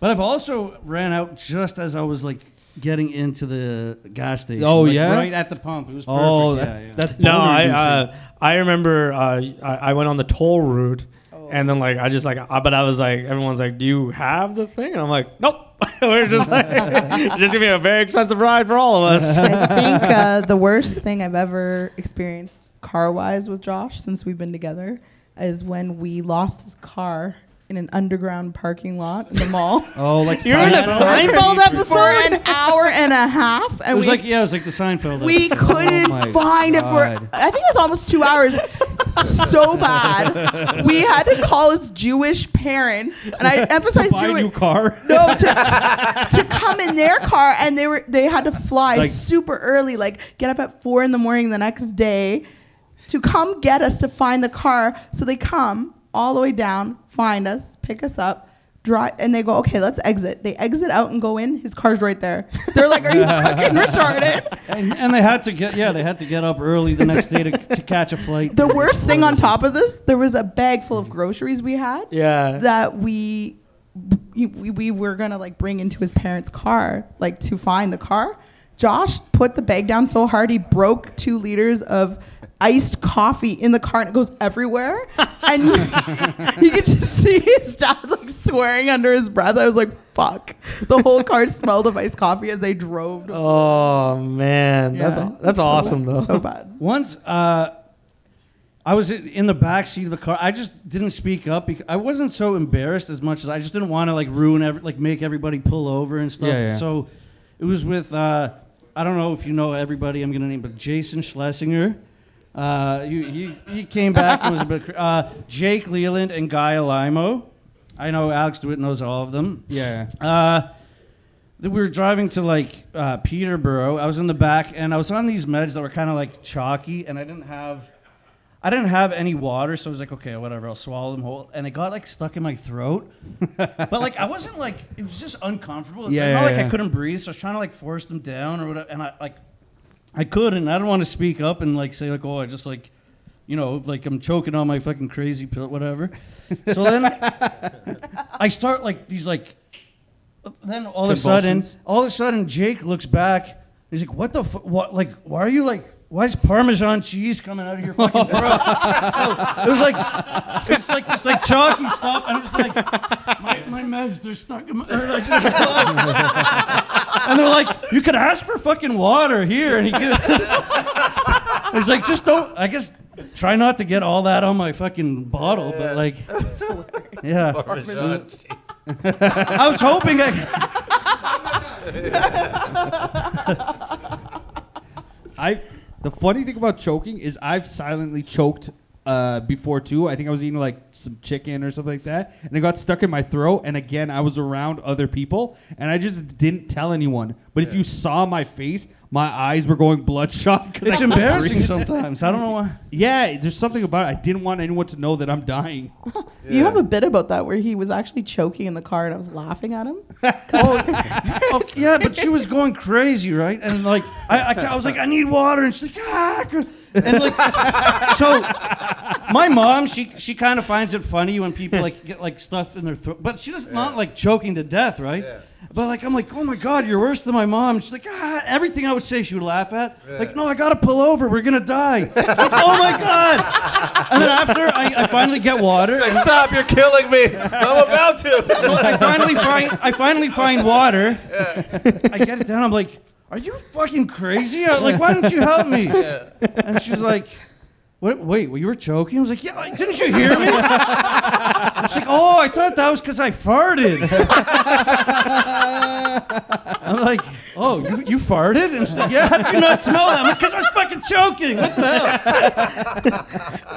S7: But I've also ran out just as I was like getting into the gas station.
S3: Oh,
S7: like,
S3: yeah?
S7: right at the pump. It was perfect.
S3: Oh,
S7: Yeah,
S3: that's
S7: yeah.
S3: that's
S4: No,
S3: boner
S4: I, uh, I remember uh, I, I went on the toll route, and then like I just like, uh, but I was like, everyone's like, "Do you have the thing?" And I'm like, "Nope." We're just like, it's just gonna be a very expensive ride for all of us.
S6: I think uh, the worst thing I've ever experienced car wise with Josh since we've been together is when we lost his car in an underground parking lot in the mall
S3: oh, like
S4: You're in a
S3: Seinfeld?
S4: Seinfeld
S6: for an hour and a half.
S7: It
S6: And
S7: was
S6: we,
S7: like yeah, it was like the Seinfeld.
S6: we
S7: episode.
S6: Oh couldn't
S3: Oh my
S6: find it for, I think it was almost two hours. so bad. We had to call his Jewish parents, and I emphasize
S3: buy a
S6: Jewish.
S3: new car.
S6: No, to, to come in their car, and they were they had to fly
S3: Like-
S6: super early, like get up at four in the morning the next day, to come get us to find the car. So they come all the way down, find us, pick us up, drive, and they go, okay, let's exit. They exit out and go in. His car's right there. They're like, are you fucking retarded?
S7: and, and they had to get yeah, they had to get up early the next day to, to catch a flight.
S6: The worst thing on top of this, there was a bag full of groceries we had.
S4: Yeah.
S6: that we we, we were gonna like bring into his parents' car, like to find the car. Josh put the bag down so hard he broke two liters of iced coffee in the car and it goes everywhere. And you, you could just see his dad like swearing under his breath. I was like, fuck. The whole car smelled of iced coffee as they drove. to-
S4: Oh man, that's
S6: Yeah,
S4: that's
S6: so
S4: awesome
S6: bad,
S4: though.
S6: So bad.
S7: Once uh, I was in in the back seat of the car. I just didn't speak up because I wasn't so embarrassed as much as I just didn't want to like ruin every, like make everybody pull over and stuff.
S3: Yeah, yeah.
S7: So it was with uh, I don't know if you know everybody. I'm gonna name, but Jason Schlesinger. Uh, you, he, he came back. It was a bit. Uh, Jake Leland and Guy Alimo. I know Alex Dewitt knows all of them.
S3: Yeah.
S7: Uh, we were driving to like uh, Peterborough. I was in the back, and I was on these meds that were kind of like chalky, and I didn't have, I didn't have any water, so I was like, okay, whatever, I'll swallow them whole. And it got like stuck in my throat, but like I wasn't like it was just uncomfortable. It's
S3: Yeah,
S7: like, not
S3: yeah,
S7: like
S3: yeah.
S7: I couldn't breathe, so I was trying to like force them down or whatever, and I like, I could, and I don't want to speak up and like say like, oh, I just like. You know, like I'm choking on my fucking crazy pill, whatever. So then I start like these like then all of a sudden,
S3: Convulsions?
S7: all of a sudden, Jake looks back. He's like, "What the? Fu- what? Like, why are you like? Why is Parmesan cheese coming out of your fucking throat?" so it was like, it's like this like chalky stuff, and I'm just like, my, my meds, they're stuck in my. or, like, and they're like, "You could ask for fucking water here," and he could. He's like, "Just don't. I guess try not to get all that on my fucking bottle, but like, yeah." Parmesan I was hoping I.
S3: I the funny thing about choking is I've silently choked uh, before too. I think I was eating like some chicken or something like that, and it got stuck in my throat. And again, I was around other people, and I just didn't tell anyone. But if you saw my face, my eyes were going bloodshot. I
S7: It's
S3: couldn't
S7: embarrassing sometimes. I don't know why.
S3: Yeah, there's something about it. I didn't want anyone to know that I'm dying.
S6: You have a bit about that where he was actually choking in the car and I was laughing at him.
S7: Oh, yeah, but she was going crazy, right? And like, I, I, I was like, I need water, and she's like, ah, gr-" and like, so my mom, she she kind of finds it funny when people like get like stuff in their throat, but she does not like choking to death, right? But like, I'm like, oh my god, you're worse than my mom. And she's like, ah, everything I would say, she would laugh at. Like, no, I gotta pull over, we're gonna die. It's like, oh my god. And then after I, I finally get water, and
S5: Stop! You're killing me. I'm about to.
S7: so I finally find I finally find water. I get it down. I'm like, "Are you fucking crazy? I- Like, why don't you help me?" And she's like, What, wait, well, you were choking? I was like, yeah, like, didn't you hear me? It's like, oh, I thought that was because I farted. I'm like, oh, you, you farted? And she's like, yeah, how did you not smell that? I'm like, because I was fucking choking. What the hell?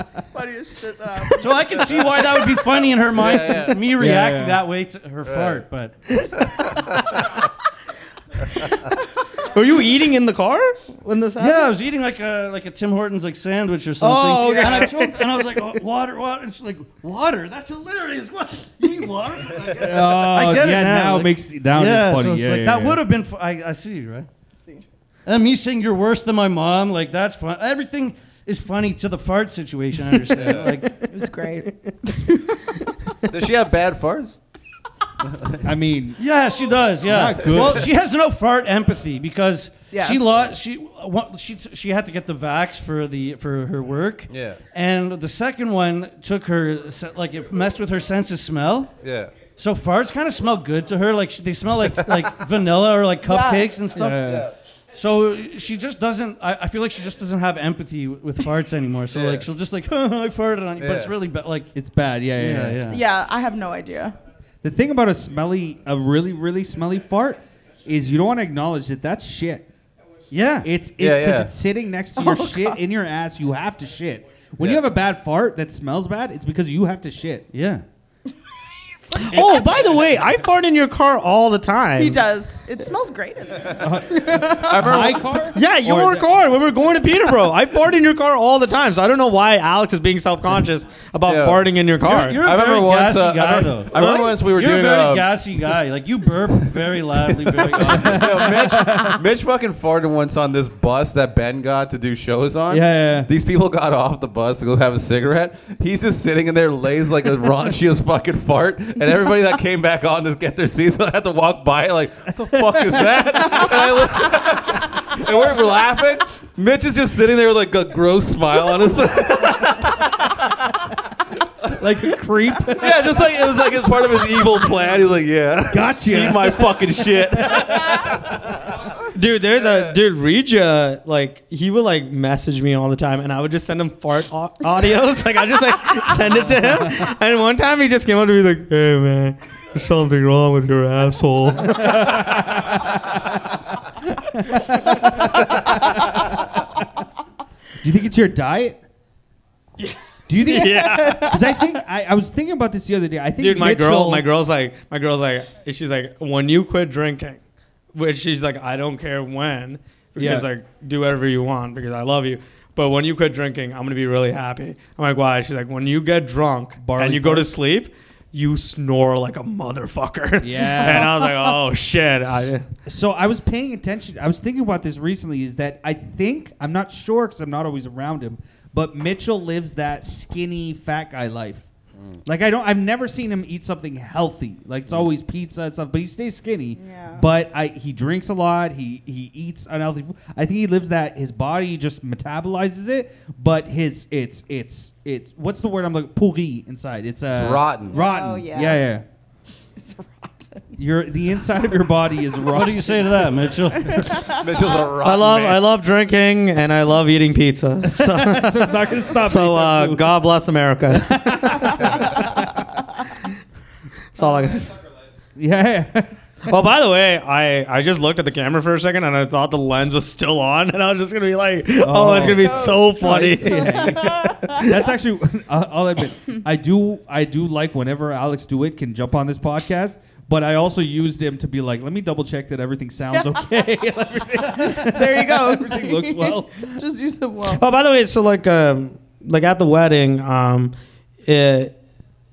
S6: That's Funniest shit that happened.
S7: So I can see why that would be funny in her mind,
S5: Yeah,
S7: to me reacting
S3: yeah.
S7: that way to her fart. But
S4: Were you eating in the car when this happened?
S7: yeah, I was eating like a like a Tim Hortons like sandwich or something.
S4: Oh, okay.
S7: And I choked, and I was like, oh, water, water. And she's like, water? That's hilarious. What? You need water? I guess-
S3: Oh,
S7: I get it
S3: yeah,
S7: now,
S3: now
S7: like-
S3: it makes now
S7: yeah,
S3: funny.
S7: so it's
S3: yeah,
S7: like
S3: yeah,
S7: that
S3: yeah.
S7: would have been. Fu- I, I see, right? And me saying you're worse than my mom, like that's fun. Everything is funny to the fart situation. I understand. like,
S6: It was great.
S5: Does she have bad farts?
S3: I mean,
S7: yeah, she does. Yeah.
S3: Not good.
S7: Well, she has no fart empathy because
S6: Yeah.
S7: she lost. She wa- she t- she had to get the vax for the for her work.
S5: Yeah.
S7: And the second one took her se- like it messed with her sense of smell.
S5: Yeah.
S7: So farts kind of smell good to her. Like sh- they smell like like vanilla or like cupcakes and stuff.
S3: Yeah.
S7: So she just doesn't. I, I feel like she just doesn't have empathy w- with farts anymore. So
S5: Yeah.
S7: like she'll just like I farted on you, but it's
S5: Yeah.
S7: really bad. like
S3: it's bad. Yeah, yeah,
S7: yeah
S3: yeah.
S7: yeah.
S6: Yeah, I have no idea.
S3: The thing about a smelly, a really, really smelly fart is you don't want to acknowledge that that's shit.
S7: Yeah.
S3: It's because
S5: Yeah, yeah.
S3: it's sitting next to your oh, shit in your ass. You have to shit. When you
S5: Yeah.
S3: have a bad fart that smells bad, it's because you have to shit.
S7: yeah.
S4: Oh, by the way, I fart in your car all the time.
S6: He does. It smells great in there.
S3: My car?
S4: Yeah, your
S3: the-
S4: car when we're going to Peterborough. I fart in your car all the time, so I don't know why Alex is being self-conscious about
S5: Yeah.
S4: farting in your car.
S7: You're, you're a
S5: I remember
S7: very
S5: once.
S7: gassy
S5: Uh,
S7: guy
S5: I, remember,
S7: though.
S5: I remember once we were
S7: You're
S5: doing.
S7: a very
S5: um,
S7: gassy guy. Like you burp very loudly, very often.
S5: Yo, Mitch, Mitch fucking farted once on this bus that Ben got to do shows on.
S3: Yeah, yeah, yeah.
S5: These people got off the bus to go have a cigarette. He's just sitting in there, lays like a raunchy as fucking fart, and everybody that came back on to get their seats had to walk by like, what the fuck is that? and, I look- and we're laughing. Mitch is just sitting there with like a gross smile on his face.
S3: like a creep.
S5: yeah, just like it was like it's part of his evil plan. He's like, yeah,
S3: Gotcha.
S5: eat my fucking shit.
S4: Dude, there's a dude Regia uh, like he would like message me all the time, and I would just send him fart au- audios. like I just like send it to him, and one time he just came up to me like, "Hey man, there's something wrong with your asshole."
S3: Do you think it's your diet? Do you think?
S4: yeah,
S3: Because I think I, I was thinking about this the other day. I think
S4: dude, my girl, my girl's like, my girl's like, she's like, when you quit drinking, which she's like, I don't care when, because
S3: Yeah.
S4: like do whatever you want because I love you. But when you quit drinking, I'm gonna be really happy. I'm like, why? She's like, when you get drunk
S3: Barley
S4: and you go to sleep, you snore like a motherfucker.
S3: Yeah.
S4: and I was like, oh shit. I,
S3: So I was paying attention. I was thinking about this recently. Is that I think I'm not sure because I'm not always around him, but Mitchell lives that skinny fat guy life. Like I don't. I've never seen him eat something healthy. Like it's always pizza and stuff. But he stays skinny.
S6: Yeah.
S3: But I he drinks a lot. He he eats unhealthy. food. I think he lives that. His body just metabolizes it. But his it's it's it's what's the word I'm like pourri inside. It's uh,
S5: It's rotten.
S3: Rotten.
S6: Oh, yeah.
S3: yeah. Yeah.
S6: It's rotten.
S3: Your the inside of your body is rotten.
S7: What do you say to that, Mitchell?
S5: Mitchell's a rotten
S4: I love
S5: man.
S4: I love drinking and I love eating pizza. So,
S3: so it's not going to stop.
S4: so uh. God bless America. That's all I got.
S3: Yeah.
S4: Well, by the way, I, I just looked at the camera for a second and I thought the lens was still on, and I was just gonna be like, oh, it's gonna be so funny.
S3: That's actually. I'll I'll admit, I do. I do like whenever Alex Dewitt can jump on this podcast. But I also used him to be like, let me double check that everything sounds okay.
S6: There you go.
S3: everything looks well.
S6: Just use it well.
S4: Oh, by the way, so like um like at the wedding, um, it,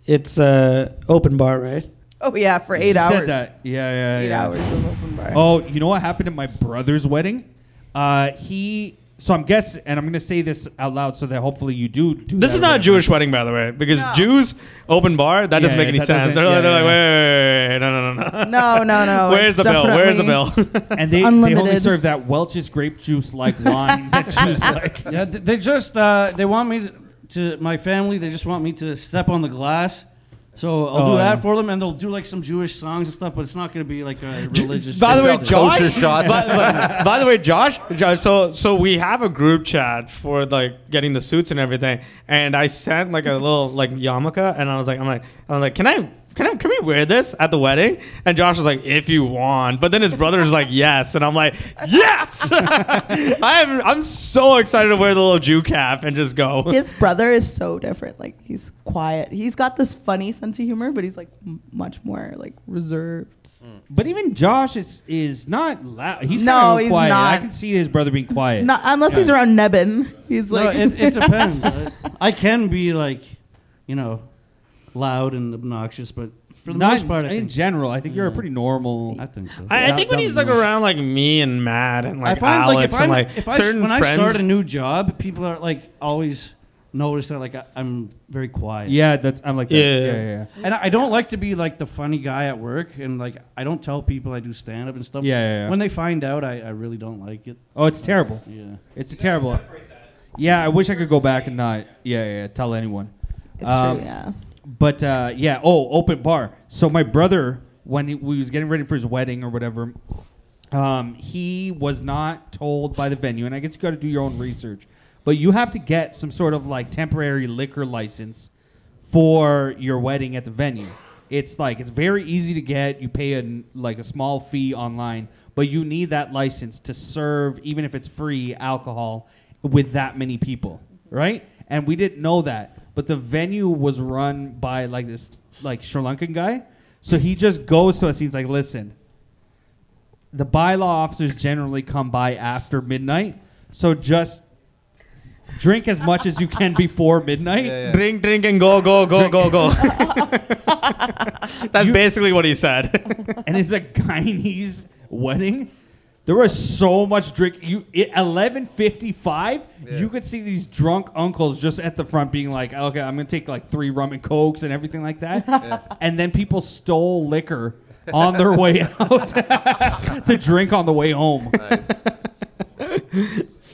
S4: it's uh open bar, right?
S6: Oh yeah, for eight
S3: She
S6: hours.
S3: Said that. Yeah, yeah,
S6: Eight
S3: yeah.
S6: hours of open bar.
S3: Oh, you know what happened at my brother's wedding? Uh, he. So I'm guessing, and I'm going to say this out loud so that hopefully you do. do
S4: This
S3: that
S4: is
S3: or
S4: not a. Jewish wedding, by the way, because
S6: No.
S4: Jews open bar that doesn't
S3: Yeah,
S4: make any
S3: that
S4: sense.
S3: doesn't-
S4: They're, like,
S3: yeah,
S4: they're like, wait, wait, wait, wait, no, no, no, no.
S6: No, no, no.
S4: Where's
S6: it's
S4: the bill? Where's the
S6: definitely-
S4: bill?
S3: And they, they only
S6: unlimited.
S3: serve that Welch's grape juice like wine that Jews like.
S7: yeah, th- they just uh, they want me to, to my family. They just want me to step on the glass. So I'll
S3: Oh,
S7: do that oh,
S3: yeah.
S7: for them, and they'll do like some Jewish songs and stuff, but it's not going to be like a religious.
S4: By the way. Josh.
S5: Kosher shots.
S4: By, by- by the way, Josh, Josh. So, so we have a group chat for like getting the suits and everything, and I sent like a little like yarmulke, and I was like, I'm like, I was like, can I? Can, I, can we wear this at the wedding? And Josh was like, if you want. But then his brother was like, yes. And I'm like, yes! I'm, I'm so excited to wear the little Jew cap and just go.
S6: His brother is so different. Like he's quiet. He's got this funny sense of humor, but he's like m- much more like reserved. Mm.
S3: But even Josh is is not loud. He's
S6: No,
S3: kind of
S6: he's
S3: quiet.
S6: not.
S3: I can see his brother being quiet.
S6: Not unless he's around Nebin. He's
S7: No,
S6: like
S7: it, it depends. I- I can be like, you know, loud and obnoxious, but for the
S3: Not
S7: most part, I
S3: in
S7: think,
S3: general. I think you're a pretty normal.
S7: I think so.
S4: I, I think when
S3: that
S4: he's like around like me and Matt and like
S7: I find
S4: Alex
S7: like if,
S4: and
S7: I'm,
S4: like
S7: if I
S4: certain
S7: when
S4: friends.
S7: I start a new job, people are like always notice that like I, I'm very quiet.
S3: Yeah, that's. I'm like. that.
S4: Yeah.
S3: yeah, yeah. yeah.
S7: And I I don't like to be like the funny guy at work, and like I don't tell people I do stand up and stuff.
S3: Yeah, yeah, yeah.
S7: When they find out, I, I really don't like it.
S3: Oh, it's terrible.
S7: Yeah.
S3: It's a terrible. Yeah, I wish I could go back and not. Yeah, yeah, yeah tell anyone.
S6: it's
S3: Um,
S6: true, yeah.
S3: But uh, yeah, oh, open bar. So my brother, when he, we was getting ready for his wedding or whatever, um, he was not told by the venue, and I guess you got to do your own research. But you have to get some sort of like temporary liquor license for your wedding at the venue. It's like it's very easy to get. You pay a like a small fee online, but you need that license to serve, even if it's free, alcohol with that many people, right? And we didn't know that, but the venue was run by like this like Sri Lankan guy. So he just goes to us. He's like, "Listen, the bylaw officers generally come by after midnight, so just drink as much as you can before midnight."
S4: drink, drink, and go, go, go, go, go. That's
S3: You-
S4: basically what he said.
S3: and it's a Guyanese wedding. There was so much drink. You eleven fifty five, you could see these drunk uncles just at the front being like, "Okay, I'm gonna take like three rum and cokes and everything like that." And then people stole liquor on their way out to drink on the way home.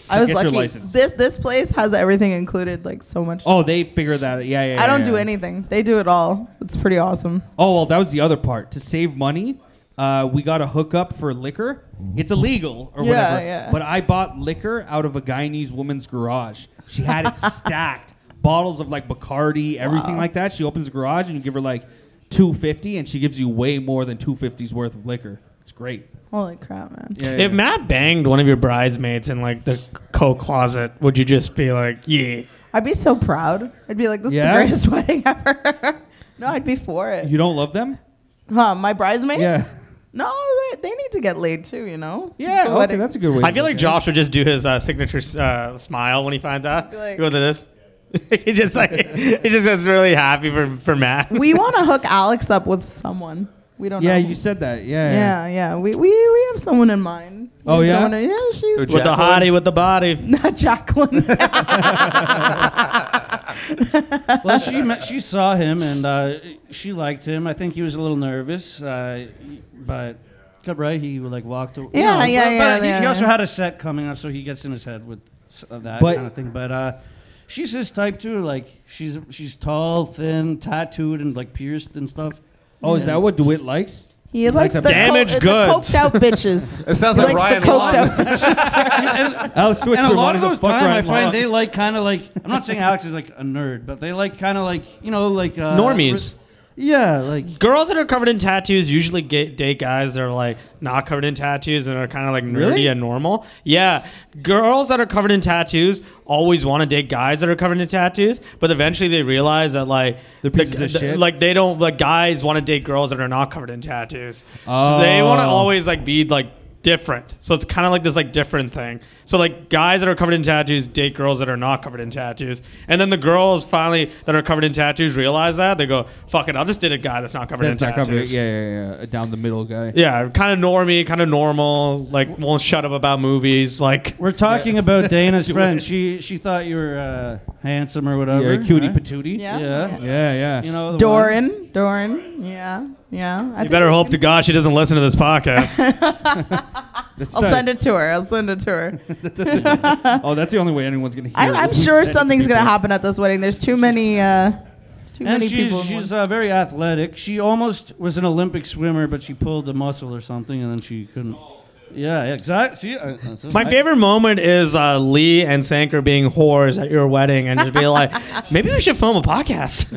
S6: I was
S3: get your
S6: lucky.
S3: license.
S6: This this place has everything included, like so much.
S3: Oh, they figured that. Yeah, yeah.
S6: I don't
S3: yeah,
S6: do
S3: yeah.
S6: anything. They do it all. It's pretty awesome.
S3: Oh well, that was the other part. To save money, uh, we got a hookup for liquor. It's illegal or
S6: Yeah,
S3: whatever.
S6: yeah.
S3: But I bought liquor out of a Guyanese woman's garage. She had it stacked, bottles of like Bacardi, everything
S6: Wow.
S3: like that. She opens the garage and you give her like two fifty, and she gives you way more than two fifties worth of liquor. It's great.
S6: Holy crap, man!
S3: Yeah,
S4: if
S3: yeah.
S4: Matt banged one of your bridesmaids in like the coat closet, would you just be like, yeah?
S6: I'd be so proud. I'd be like, "This
S3: Yeah?
S6: is the greatest wedding ever." no, I'd be for it.
S3: you don't love them?
S6: Huh? My bridesmaids?
S3: Yeah.
S6: No, they, they need to get laid too. You know?
S3: Yeah.
S6: The
S3: Okay,
S6: wedding-
S3: that's a good way.
S4: I feel like
S3: it.
S4: Josh would just do his uh, signature uh, smile when he finds out.
S6: Be like-
S4: he goes like this. he just like he just gets really happy for for Matt.
S6: we want to hook Alex up with someone. We don't
S3: Yeah,
S6: know.
S3: you said that. Yeah. yeah.
S6: Yeah, yeah. We, we we have someone in mind. We
S3: Oh, yeah?
S6: someone in- yeah, she's
S4: with the hottie with the body.
S6: not Jacqueline.
S7: Well, she met, she saw him and uh, she liked him. I think he was a little nervous, uh, but got right. He like walked. away.
S6: Yeah, yeah,
S7: but,
S6: yeah,
S7: But he,
S6: yeah,
S7: he also
S6: yeah.
S7: had a set coming up, so he gets in his head with s- uh, that
S3: But-
S7: kind of thing. But uh, she's his type too. Like she's she's tall, thin, tattooed, and like pierced and stuff.
S3: Oh, is that what Dewitt likes?
S6: He likes
S3: a
S6: the,
S4: damaged
S6: co- the coked out bitches.
S5: It sounds
S6: he
S5: like
S6: likes
S5: Ryan
S6: the coked
S5: Long.
S6: out bitches.
S3: Alex Switzer
S7: and a lot of those
S3: fuck
S7: times, I find
S3: Long.
S7: they like kind of like. I'm not saying Alex is like a nerd, but they like kind of like you know like uh,
S4: Normies.
S7: Yeah, like
S4: Girls that are covered in tattoos usually get, date guys that are like not covered in tattoos and are kind of like nerdy
S3: Really?
S4: and normal. Yeah, girls that are covered in tattoos always want to date guys that are covered in tattoos, but eventually they realize that like
S3: They're pieces of
S4: the-
S3: shit?
S4: like they don't like guys want to date girls that are not covered in tattoos. So they want to
S3: Oh.
S4: always like be like different. So it's kind of like this like different thing. So like guys that are covered in tattoos date girls that are not covered in tattoos, and then the girls finally that are covered in tattoos realize that they go, "Fuck it, I'll just date a guy that's not covered
S3: That's
S4: in
S3: not
S4: tattoos."
S3: covered. Yeah, yeah, yeah. A down the middle guy.
S4: Yeah, kind of normie, kind of normal, like won't shut up about movies. Like,
S7: we're talking about Dana's friend. She she thought you were uh, handsome or whatever.
S3: Yeah, cutie
S7: right?
S3: patootie.
S6: yeah.
S7: Yeah.
S3: Yeah, yeah.
S7: You know, the one-
S6: Doran, Doran. Yeah, yeah. I
S4: you better hope to God she doesn't listen to this podcast.
S6: I'll
S3: not-
S6: send it to her. I'll send it to her.
S3: Oh, that's the only way anyone's gonna hear.
S6: I,
S3: it,
S6: I'm
S3: is we
S6: sure
S3: it to
S6: something's gonna
S3: people.
S6: happen at this wedding. There's too many, uh, Too
S7: And
S6: many
S7: she's,
S6: people. in
S7: she's
S6: one.
S7: uh, very athletic. She almost was an Olympic swimmer, but she pulled a muscle or something, and then she couldn't. Yeah, yeah exactly. See, uh, that's it.
S4: My
S7: I-
S4: favorite moment is uh, Lee and Sanker being whores at your wedding and just be like, maybe we should film a podcast.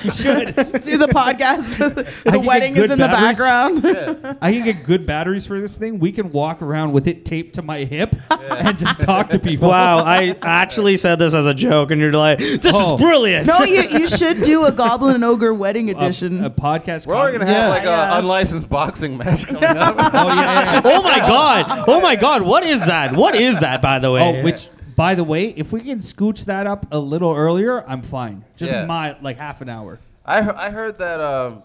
S6: Should do the podcast.
S3: I
S6: the
S3: can get
S6: wedding
S3: good
S6: is in the
S3: batteries.
S6: background.
S3: I can get good batteries for this thing. We can walk around with it taped to my hip and just talk to people.
S4: wow, I actually said this as a joke, and you're like, this
S3: Oh.
S4: is brilliant.
S6: no, you, you should do a Goblin and Ogre wedding
S3: A,
S6: edition.
S3: a podcast.
S5: We're already gonna have
S7: Yeah.
S5: like
S6: Yeah.
S5: unlicensed boxing match coming up.
S3: Oh yeah, yeah, yeah.
S4: oh my god! Oh my god! What is that? What is that, by the way?
S3: Oh, which by the way, if we can scooch that up a little earlier, I'm fine. Just
S5: Yeah.
S3: my like half an hour.
S5: I he- I heard that um,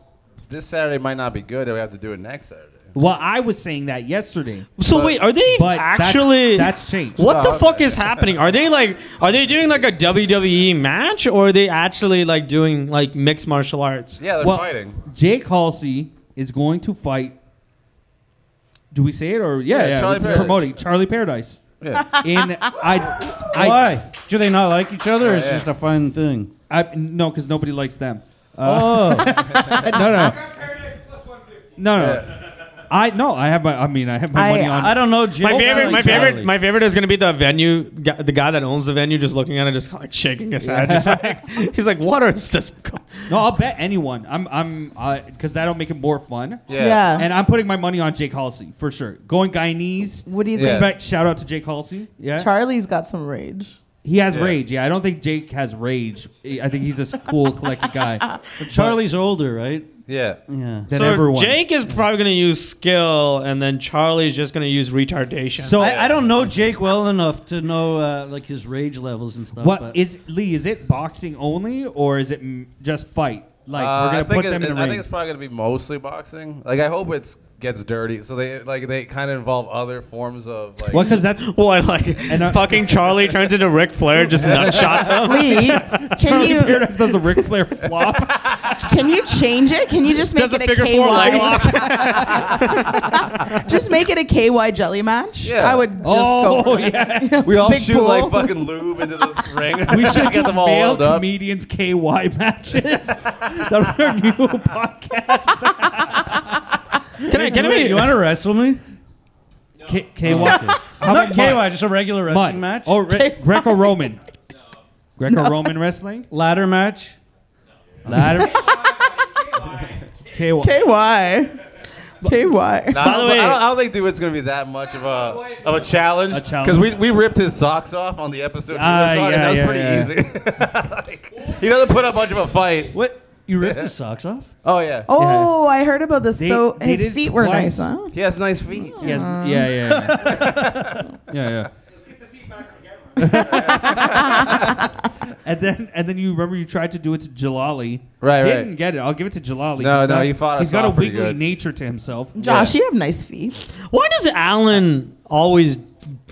S5: this Saturday might not be good. That we have to do it next Saturday.
S3: Well, I was saying that yesterday,
S4: So wait, are they
S3: but that's-
S4: actually?
S3: that's, changed.
S4: What the
S5: Oh,
S4: fuck is happening? Are they like? Are they doing like a WWE match, or are they actually like doing like mixed martial arts?
S5: Yeah, they're
S3: Well,
S5: fighting.
S3: Jake Halsey is going to fight. Do we say it or yeah?
S5: Yeah,
S3: Yeah,
S5: Charlie
S3: it's
S5: Paradise.
S3: promoting Charlie Paradise.
S5: Yeah.
S3: In I, I,
S7: Why? Do they not like each other, or it's
S5: Yeah, yeah.
S7: just a fun thing?
S3: I no, because nobody likes them.
S7: Uh, oh,
S3: no, no, no, no. I no, I have my. I mean, I have my
S6: I-
S3: money on.
S7: I don't know. Jake.
S4: My favorite,
S7: like
S4: my favorite, my favorite is gonna be the venue, gu- the guy that owns the venue, just looking at it, just like shaking his head, just like he's like, "What is this?" co-"
S3: no, I'll bet anyone. I'm, I'm, because that'll make it more fun.
S5: Yeah.
S6: Yeah.
S3: And I'm putting my money on Jake Halsey for sure. Going Guyanese.
S6: what do you
S5: Yeah.
S6: think?
S3: Respect. Shout out to Jake Halsey. Yeah.
S6: Charlie's got some rage.
S3: He has
S5: Yeah.
S3: rage. Yeah. I don't think Jake has rage. I think he's a cool, collected guy.
S7: But Charlie's older, right?
S5: Yeah.
S7: Yeah.
S3: Than
S4: so
S3: everyone.
S4: Jake is probably gonna use skill, and then Charlie's just gonna use retardation.
S3: So
S7: I, I don't know Jake well enough to know uh, like his rage levels and stuff.
S3: What
S7: but
S3: is Lee? Is it boxing only, or is it mm, just fight? Like
S5: Uh,
S3: we're
S5: I
S3: gonna
S5: think
S3: put
S5: it-
S3: them in the
S5: I
S3: ring.
S5: think it's probably gonna be mostly boxing. Like I hope it's gets dirty. So they like they kind of involve other forms of like.
S3: Well, because that's
S4: what, like,
S3: And, uh,
S4: fucking Charlie turns into Ric Flair, just nut shots him.
S6: Lee, can you
S3: Paradise does a Ric Flair flop.
S6: can you change it? Can you just make
S4: Does a
S6: it a
S4: figure four leg
S6: KY?
S4: lock.
S6: just make it a KY jelly match.
S5: Yeah.
S6: I would just
S3: Oh,
S6: go for it.
S3: yeah.
S5: we all
S6: Big
S5: shoot
S6: pool.
S5: like fucking lube into this ring.
S3: We should
S5: get them all
S3: male
S5: oiled up.
S3: comedians KY matches. That's our new podcast.
S4: Can I? Can I?
S7: you want to wrestle me?
S3: K- KY. How
S7: Not
S3: about
S7: KY, just a regular
S3: Mud.
S7: wrestling match.
S3: Oh, re- Greco-Roman. Greco-Roman wrestling.
S7: ladder match.
S3: Ladder. KY.
S6: KY. KY.
S5: Nah, I,
S4: the
S5: don't, I,
S4: way-
S5: don't, I don't think dude it's gonna be that much of a of a challenge.
S3: A challenge.
S5: Because we, we ripped his socks off on the episode. we
S3: Ah,
S5: was on,
S3: yeah,
S5: and that was
S3: yeah,
S5: pretty
S3: yeah.
S5: easy. Like, he doesn't put up much of a fight.
S7: What? You ripped his socks off?
S5: Oh yeah.
S6: Oh, I heard about this.
S3: They-
S6: so
S3: they
S6: his
S3: it
S6: feet were
S3: twice.
S6: nice, huh?
S5: He has nice feet.
S3: Yes. yeah, yeah, yeah. yeah, yeah. Let's get the feedback again. And then, and then you remember you tried to do it to Jalali.
S5: Right,
S3: Didn't
S5: right.
S3: get it. I'll give it to Jalali.
S5: No,
S3: He's
S5: no,
S3: got-
S5: he fought us
S3: He's got a
S5: off pretty
S3: wiggly
S5: good.
S3: nature to himself.
S6: Josh, you have nice feet.
S4: Why does Alan always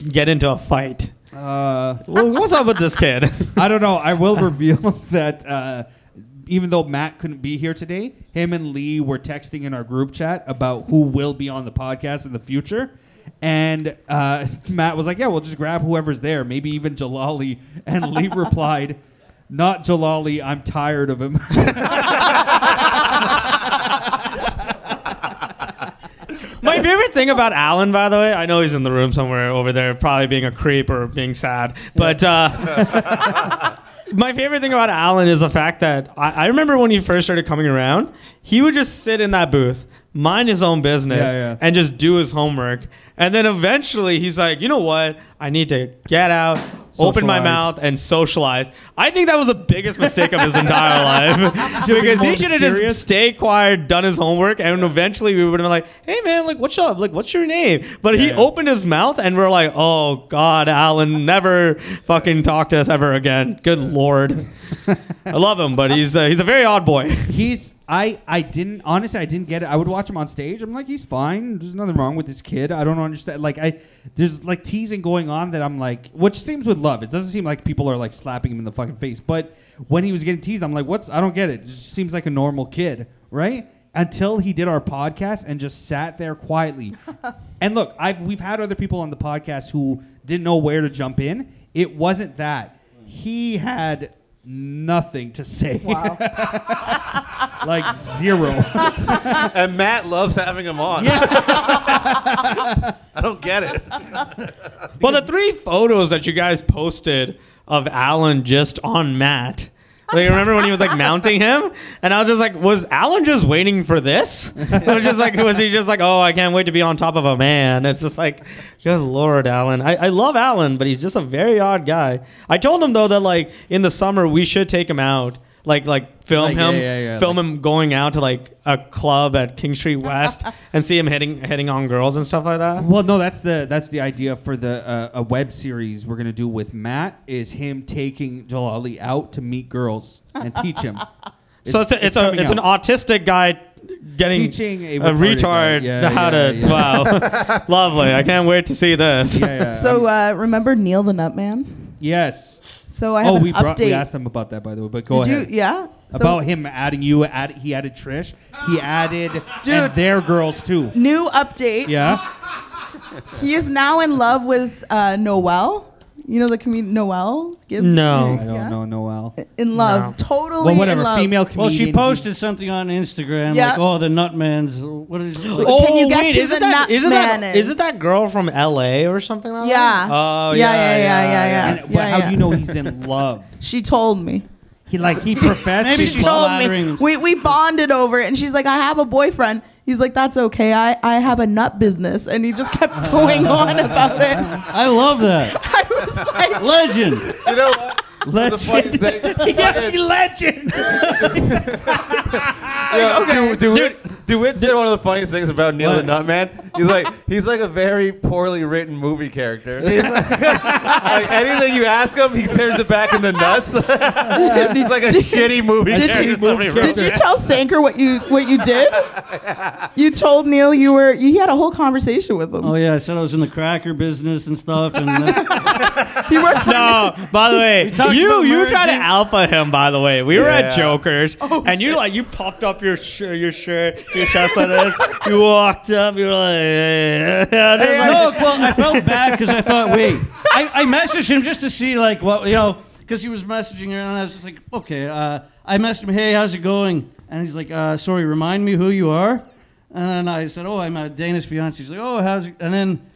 S4: get into a fight?
S3: Uh,
S4: Well, What's up with this kid?
S3: I don't know. I will reveal that uh, even though Matt couldn't be here today, him and Lee were texting in our group chat about who will be on the podcast in the future. And uh, Matt was like, "Yeah, we'll just grab whoever's there, maybe even Jalali." And Lee replied, "Not Jalali. I'm tired of him."
S4: My favorite thing about Alan, by the way, I know he's in the room somewhere over there, probably being a creep or being sad, but uh, my favorite thing about Alan is the fact that I, I remember when he first started coming around, he would just sit in that booth, mind his own business,
S3: Yeah, yeah.
S4: and just do his homework. And then eventually he's like, you know what? I need to get out, open my mouth, and socialize. I think that was the biggest mistake of his entire life.
S3: Should be
S4: because he should have just stayed quiet, done his homework, and eventually we would have been like, "Hey man, like what's up? Like what's your name?" But he
S3: Yeah.
S4: opened his mouth, and we're like, "Oh God, Alan, never fucking talk to us ever again." Good lord, I love him, but he's uh, he's a very odd boy.
S3: he's I I didn't honestly I didn't get it. I would watch him on stage. I'm like he's fine. There's nothing wrong with this kid. I don't understand. Like I there's like teasing going on that I'm like, which seems with love. It doesn't seem like people are like slapping him in the fucking face. But when he was getting teased, I'm like, what's I don't get it. It just seems like a normal kid, right? Until he did our podcast and just sat there quietly. and look, I've we've had other people on the podcast who didn't know where to jump in. It wasn't that. He had nothing to say.
S6: Wow.
S3: like zero.
S5: and Matt loves having him on. I don't get it.
S4: Well, the three photos that you guys posted of Alan just on Matt. Like, remember when he was like mounting him? And I was just like, was Alan just waiting for this? I was just like, was he just like, oh, I can't wait to be on top of a man? It's just like, good Lord, Alan. I, I love Alan, but he's just a very odd guy. I told him though that like in the summer we should take him out. Like like film
S3: Like,
S4: him,
S3: yeah, yeah,
S4: film
S3: like-
S4: him going out to like a club at King Street West and see him hitting hitting on girls and stuff like that.
S3: Well, no, that's the that's the idea for the uh, a web series we're gonna do with Matt is him taking Jalali out to meet girls and teach him.
S4: so it's a, it's, a
S3: coming
S4: it's an autistic guy getting
S3: Teaching a
S4: a retard.
S3: Yeah,
S4: how
S3: yeah,
S4: to
S3: yeah.
S4: wow lovely i can't wait to see this
S3: yeah, yeah.
S6: So uh, remember Neil the Nutman?
S3: yes.
S6: So I have
S3: Oh,
S6: an
S3: we brought, we asked him about that by the way, but go
S6: Did
S3: ahead.
S6: you? Yeah. So
S3: about him adding you, add, he added Trish, he added
S6: Dude.
S3: and their girls too.
S6: new update.
S3: Yeah,
S6: He is now in love with uh, Noelle. You know the comedian Noelle? Gibbs?
S4: No.
S3: I don't
S6: Yeah.
S3: know Noel.
S6: In love,
S4: No.
S6: totally.
S3: Well, whatever.
S6: In love.
S3: Female
S7: Well, she posted something on Instagram
S6: Yeah.
S7: like, "Oh, the Nutman's what is it? Like,
S6: Oh, Can you oh, guess
S4: wait
S6: who
S4: isn't
S6: the
S4: that
S6: nut
S4: isn't that
S6: man is?
S4: isn't that girl from la or something like
S6: Yeah.
S4: that oh
S6: Yeah,
S4: yeah
S6: yeah, yeah, yeah, yeah.
S3: And, but how
S6: yeah.
S3: do you know he's in love?
S6: She told me.
S3: He like he professed.
S7: Maybe
S6: She told me. We we bonded over it, and she's like, "I have a boyfriend." He's like, "That's okay. I I have a nut business," and he just kept going on about it.
S7: I love that
S6: I was like,
S7: legend.
S5: You know what? The funniest thing,
S3: yeah, legend.
S5: Yeah, Du- Dewitt, Dewitt said one of the funniest things about Neil the Nutman. He's like, he's like a very poorly written movie character. He's like, like, anything you ask him, he turns it back in the nuts. he's like a shitty movie
S6: Did
S5: character.
S6: you-
S5: somebody.
S6: Did you tell Sanker what you what you did? You told Neil you were you had a whole conversation with him.
S7: Oh yeah, I said I was in the cracker business and stuff, and uh,
S6: He worked for
S4: no, by the way,
S7: talked
S4: you
S7: about
S4: you tried to alpha him. By the way, we were at
S5: Yeah.
S4: Joker's, and you like you puffed up your shirt, your shirt, your chest like this. You walked up, you were like,
S7: no, well, I felt bad because I thought, wait, I, I messaged him just to see like what you know, because he was messaging her, and I was just like, okay, uh, I messaged him, hey, how's it going? And he's like, uh, sorry, remind me who you are. And then I said, oh, I'm uh, Dana's fiance. He's like, oh, how's it? And then.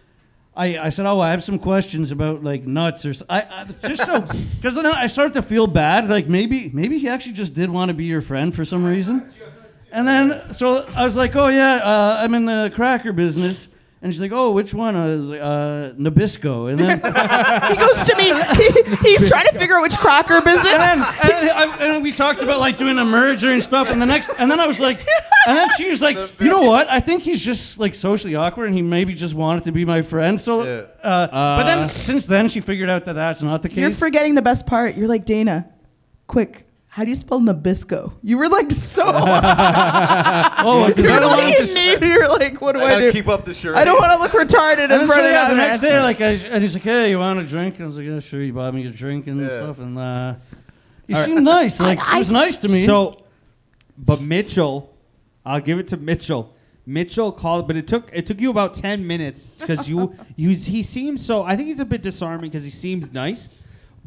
S7: I, I said, oh, I have some questions about like nuts or I, I just so because then I started to feel bad, like maybe maybe he actually just did want to be your friend for some reason. And then, so I was like, oh, yeah, uh, I'm in the cracker business. And she's like, oh, which one? I was like, uh, Nabisco. And then,
S6: He goes to me. He, he's trying to figure out which cracker business.
S7: then, and, then I, and we talked about like doing a merger and stuff. And the next, and then I was like, and then she was like, you know what? I think he's just like socially awkward and he maybe just wanted to be my friend. So, uh, but then since then, she figured out that that's not the case.
S6: You're forgetting the best part. You're like Dana. Quick. How do you spell Nabisco? You were like so.
S7: oh, because I
S6: you're
S7: don't want
S6: like
S7: him to.
S6: need. You're like, what do
S5: I
S6: I, do?
S5: keep up the shirt.
S6: I don't want to look retarded in
S7: And then
S6: front
S7: so,
S6: of
S7: yeah, the next day, like, I, and he's like, "Hey, you want a drink?" And I was like, "Yeah, sure." You bought me a drink and
S5: Yeah.
S7: stuff, and uh, he seemed nice. Like,
S6: I-
S7: it was nice to me.
S3: So, but Mitchell, I'll give it to Mitchell. Mitchell called, but it took it took you about ten minutes because you, you he seems so. I think he's a bit disarming because he seems nice,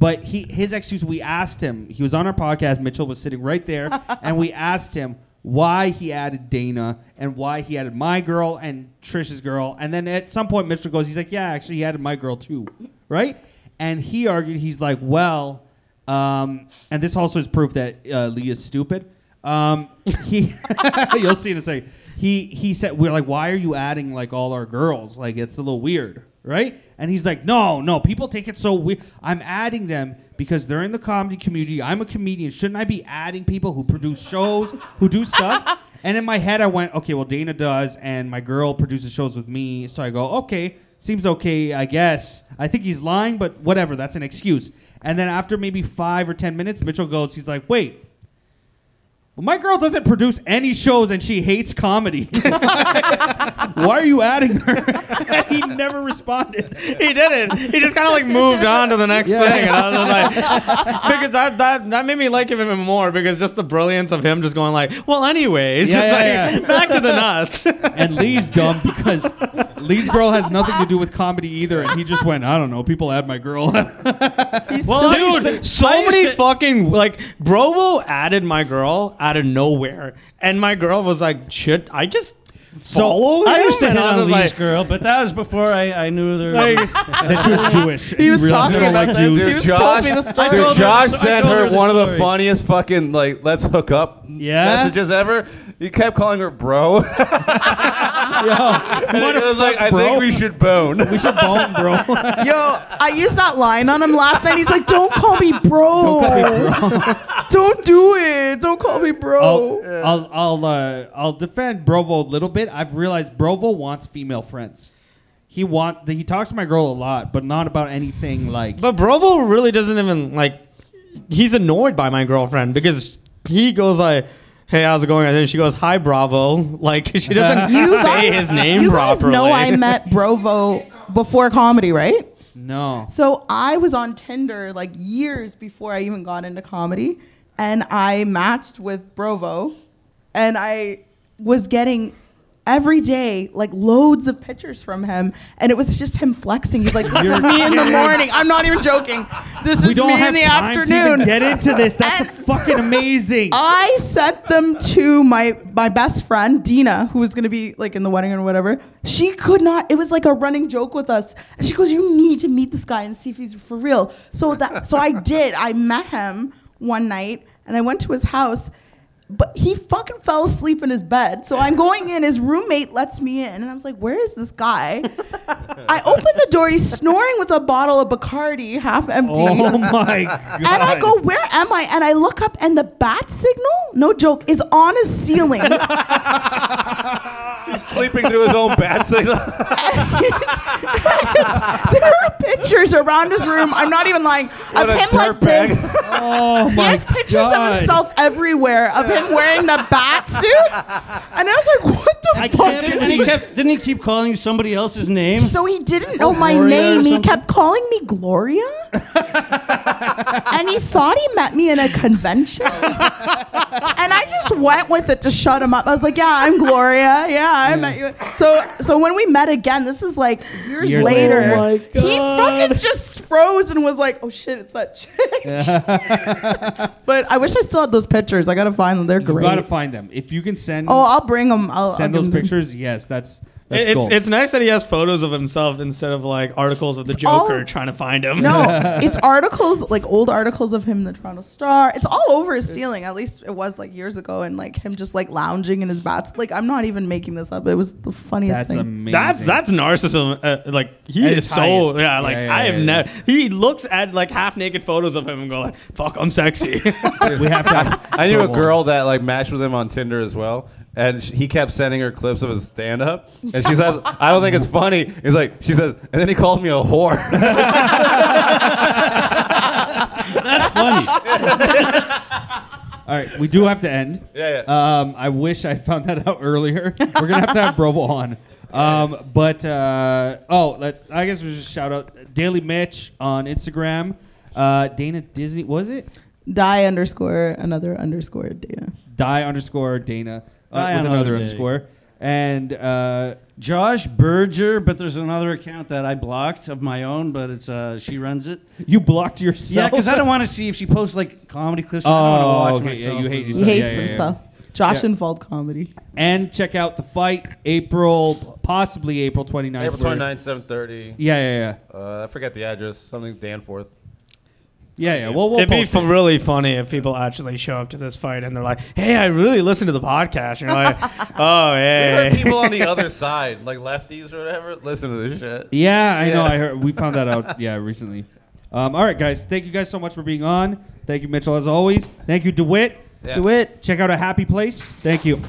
S3: but he his excuse. We asked him. He was on our podcast. Mitchell was sitting right there, and we asked him why he added Dana and why he added my girl and Trish's girl, and then at some point Mitchell goes, he's like, yeah, actually he added my girl too, right? And he argued, he's like, well, um, and this also is proof that uh, is stupid. Um, he, you'll see in a second. He he said we're like, why are you adding like all our girls? Like it's a little weird, right? And he's like, no, no, people take it so weird. I'm adding them because they're in the comedy community. I'm a comedian. Shouldn't I be adding people who produce shows, who do stuff? and in my head, I went, okay, well, Dana does, and my girl produces shows with me. So I go, okay, seems okay, I guess. I think he's lying, but whatever. That's an excuse. And then after maybe five or ten minutes, Mitchell goes, he's like, wait, My girl doesn't produce any shows and she hates comedy. Why are you adding her? And he never responded.
S4: he didn't. He just kind of like moved on to the next
S3: Yeah.
S4: thing, and I was like, because that that that made me like him even more because just the brilliance of him just going like, well, anyways,
S3: Yeah,
S4: just
S3: yeah,
S4: like
S3: yeah.
S4: back to the nuts.
S3: And Lee's dumb because Lee's girl has nothing to do with comedy either. And he just went, I don't know, people add my girl.
S6: He's
S7: Well,
S6: so
S4: Dude, so many
S7: to-
S4: fucking like Brovo added my girl out of nowhere, and my girl was like, "Should I just follow?"
S7: I
S4: him?"
S7: used to
S4: And
S7: hit on
S4: was
S7: Lee's
S4: like,
S7: girl, but that was before I, I knew there.
S3: that she was Jewish.
S6: He was
S3: realized
S6: talking about
S3: like
S6: this.
S3: Jews.
S6: He was told me the story.
S7: I told
S5: Dude,
S7: her-
S5: Josh
S7: I
S5: sent her
S7: her the
S5: one of the funniest fucking like let's hook up
S7: Yeah?
S5: messages ever. He kept calling her bro. and
S3: what
S5: it
S3: a
S5: was like,
S3: fuck,
S5: I
S3: bro.
S5: think we should bone.
S3: We should bone, bro.
S6: Yo, I used that line on him last night. He's like, "Don't call me bro. Don't do it. Don't call me bro."
S3: I'll I'll I'll, uh, I'll defend Brovo a little bit. I've realized Brovo wants female friends. He want he talks to my girl a lot, but not about anything like.
S4: But Brovo really doesn't even like. He's annoyed by my girlfriend because he goes like, "Hey, how's it going?" And then she goes, "Hi, Bravo." Like she doesn't
S6: You
S4: say
S6: guys,
S4: his name
S6: you guys know I met Brovo before comedy, right?
S3: no.
S6: So I was on Tinder like years before I even got into comedy, and I matched with Brovo, and I was getting every day like loads of pictures from him, and it was just him flexing. He's like, "This is me in the morning." I'm not even joking. This
S3: We
S6: is me in the
S3: time to
S6: afternoon.
S3: even get into this. That's fucking amazing.
S6: I sent them to my my best friend Dina, who was gonna be like in the wedding or whatever. She could not. It was like a running joke with us, and she goes, "You need to meet this guy and see if he's for real." So that so I did. I met him one night, and I went to his house. But he fucking fell asleep in his bed. So I'm going in. His roommate lets me in, and I was like, "Where is this guy?" I open the door. He's snoring with a bottle of Bacardi, half empty.
S3: oh my god.
S6: And I go, where am I? And I look up, and the bat signal, no joke, is on his ceiling.
S5: He's sleeping through his own bat signal.
S6: there are pictures around his room. I'm not even lying. Of him like
S5: dirtbag.
S6: this.
S3: Oh
S6: He has pictures
S3: God.
S6: of himself everywhere of him wearing the bat suit. And I was like, what the
S7: I
S6: fuck
S7: can't,
S6: is
S7: and he kept, didn't he keep calling you somebody else's name?
S6: So he didn't know my
S7: Gloria or
S6: name. He
S7: something?
S6: kept calling me Gloria. and he thought he met me in a convention. and I just went with it to shut him up. I was like, "Yeah, I'm Gloria. Yeah, I met you." So, so when we met again, this is like years,
S3: Years
S6: later.
S3: later. Oh
S7: my
S6: He fucking just froze and was like, "Oh shit, it's that chick." but I wish I still had those pictures. I gotta find them. They're
S3: You
S6: great.
S3: gotta find them. If you can send
S6: oh, I'll bring them. I'll
S3: send
S6: I'll
S3: those pictures, yes, that's that's
S4: it's
S3: gold.
S4: it's nice that he has photos of himself instead of like articles of the
S6: all-
S4: Joker trying to find him.
S6: No, it's articles like old articles of him in the Toronto Star. It's all over his ceiling. At least it was like years ago, and like him just like lounging in his bats. Like I'm not even making this up. It was the funniest
S3: that's
S6: thing.
S3: amazing.
S4: That's that's narcissism. Uh, like he
S3: At
S4: is so
S3: highest.
S4: yeah. Like
S3: Yeah, yeah,
S4: I have
S3: yeah,
S4: never. He looks at like half naked photos of him and go like, "Fuck, I'm sexy."
S3: we have to. have
S5: I knew a
S3: Brovo.
S5: girl that like matched with him on Tinder as well, and sh- he kept sending her clips of his stand up, and she says, "I don't think it's funny." He's like, she says, and then he called me a whore.
S7: That's funny.
S3: All right, we do have to end.
S5: Yeah, yeah.
S3: Um, I wish I found that out earlier. We're gonna have to have Brovo on. Um, but uh, oh, let's. I guess we just shout out Daily Mitch on Instagram. Uh, Dana Disney was it?
S6: Die underscore another underscore Dana.
S3: Die underscore Dana uh, with
S7: another
S3: another
S7: day.
S3: underscore. And uh,
S7: Josh Berger, but there's another account that I blocked of my own, but it's uh, she runs it.
S3: you blocked yourself.
S7: Yeah, because I don't want to see if she posts like comedy clips. I
S3: Oh,
S7: don't want to watch
S3: okay, yeah,
S7: myself.
S3: you hate yourself.
S6: He hates
S3: yeah, yeah, yeah.
S6: himself. Josh
S3: Yeah.
S6: Infald comedy.
S3: And check out the fight April, possibly April 29th.
S5: April
S3: where-
S5: 29th, 7:30.
S3: Yeah, yeah, yeah.
S5: Uh, I forget the address. Something Danforth.
S3: Yeah, yeah. Well, we'll
S4: It'd be
S3: it.
S4: really funny if people actually show up to this fight and they're like, "Hey, I really listened to the podcast." And you're like, "Oh,
S5: There are
S4: yeah."
S5: people on the other side, like lefties or whatever, listen to this shit.
S3: Yeah, I know. I heard. We found that out. Yeah, recently. Um, all right, guys. Thank you guys so much for being on. Thank you, Mitchell, as always. Thank you, DeWitt.
S5: Yeah.
S6: Do it.
S3: Check out a happy place. Thank you.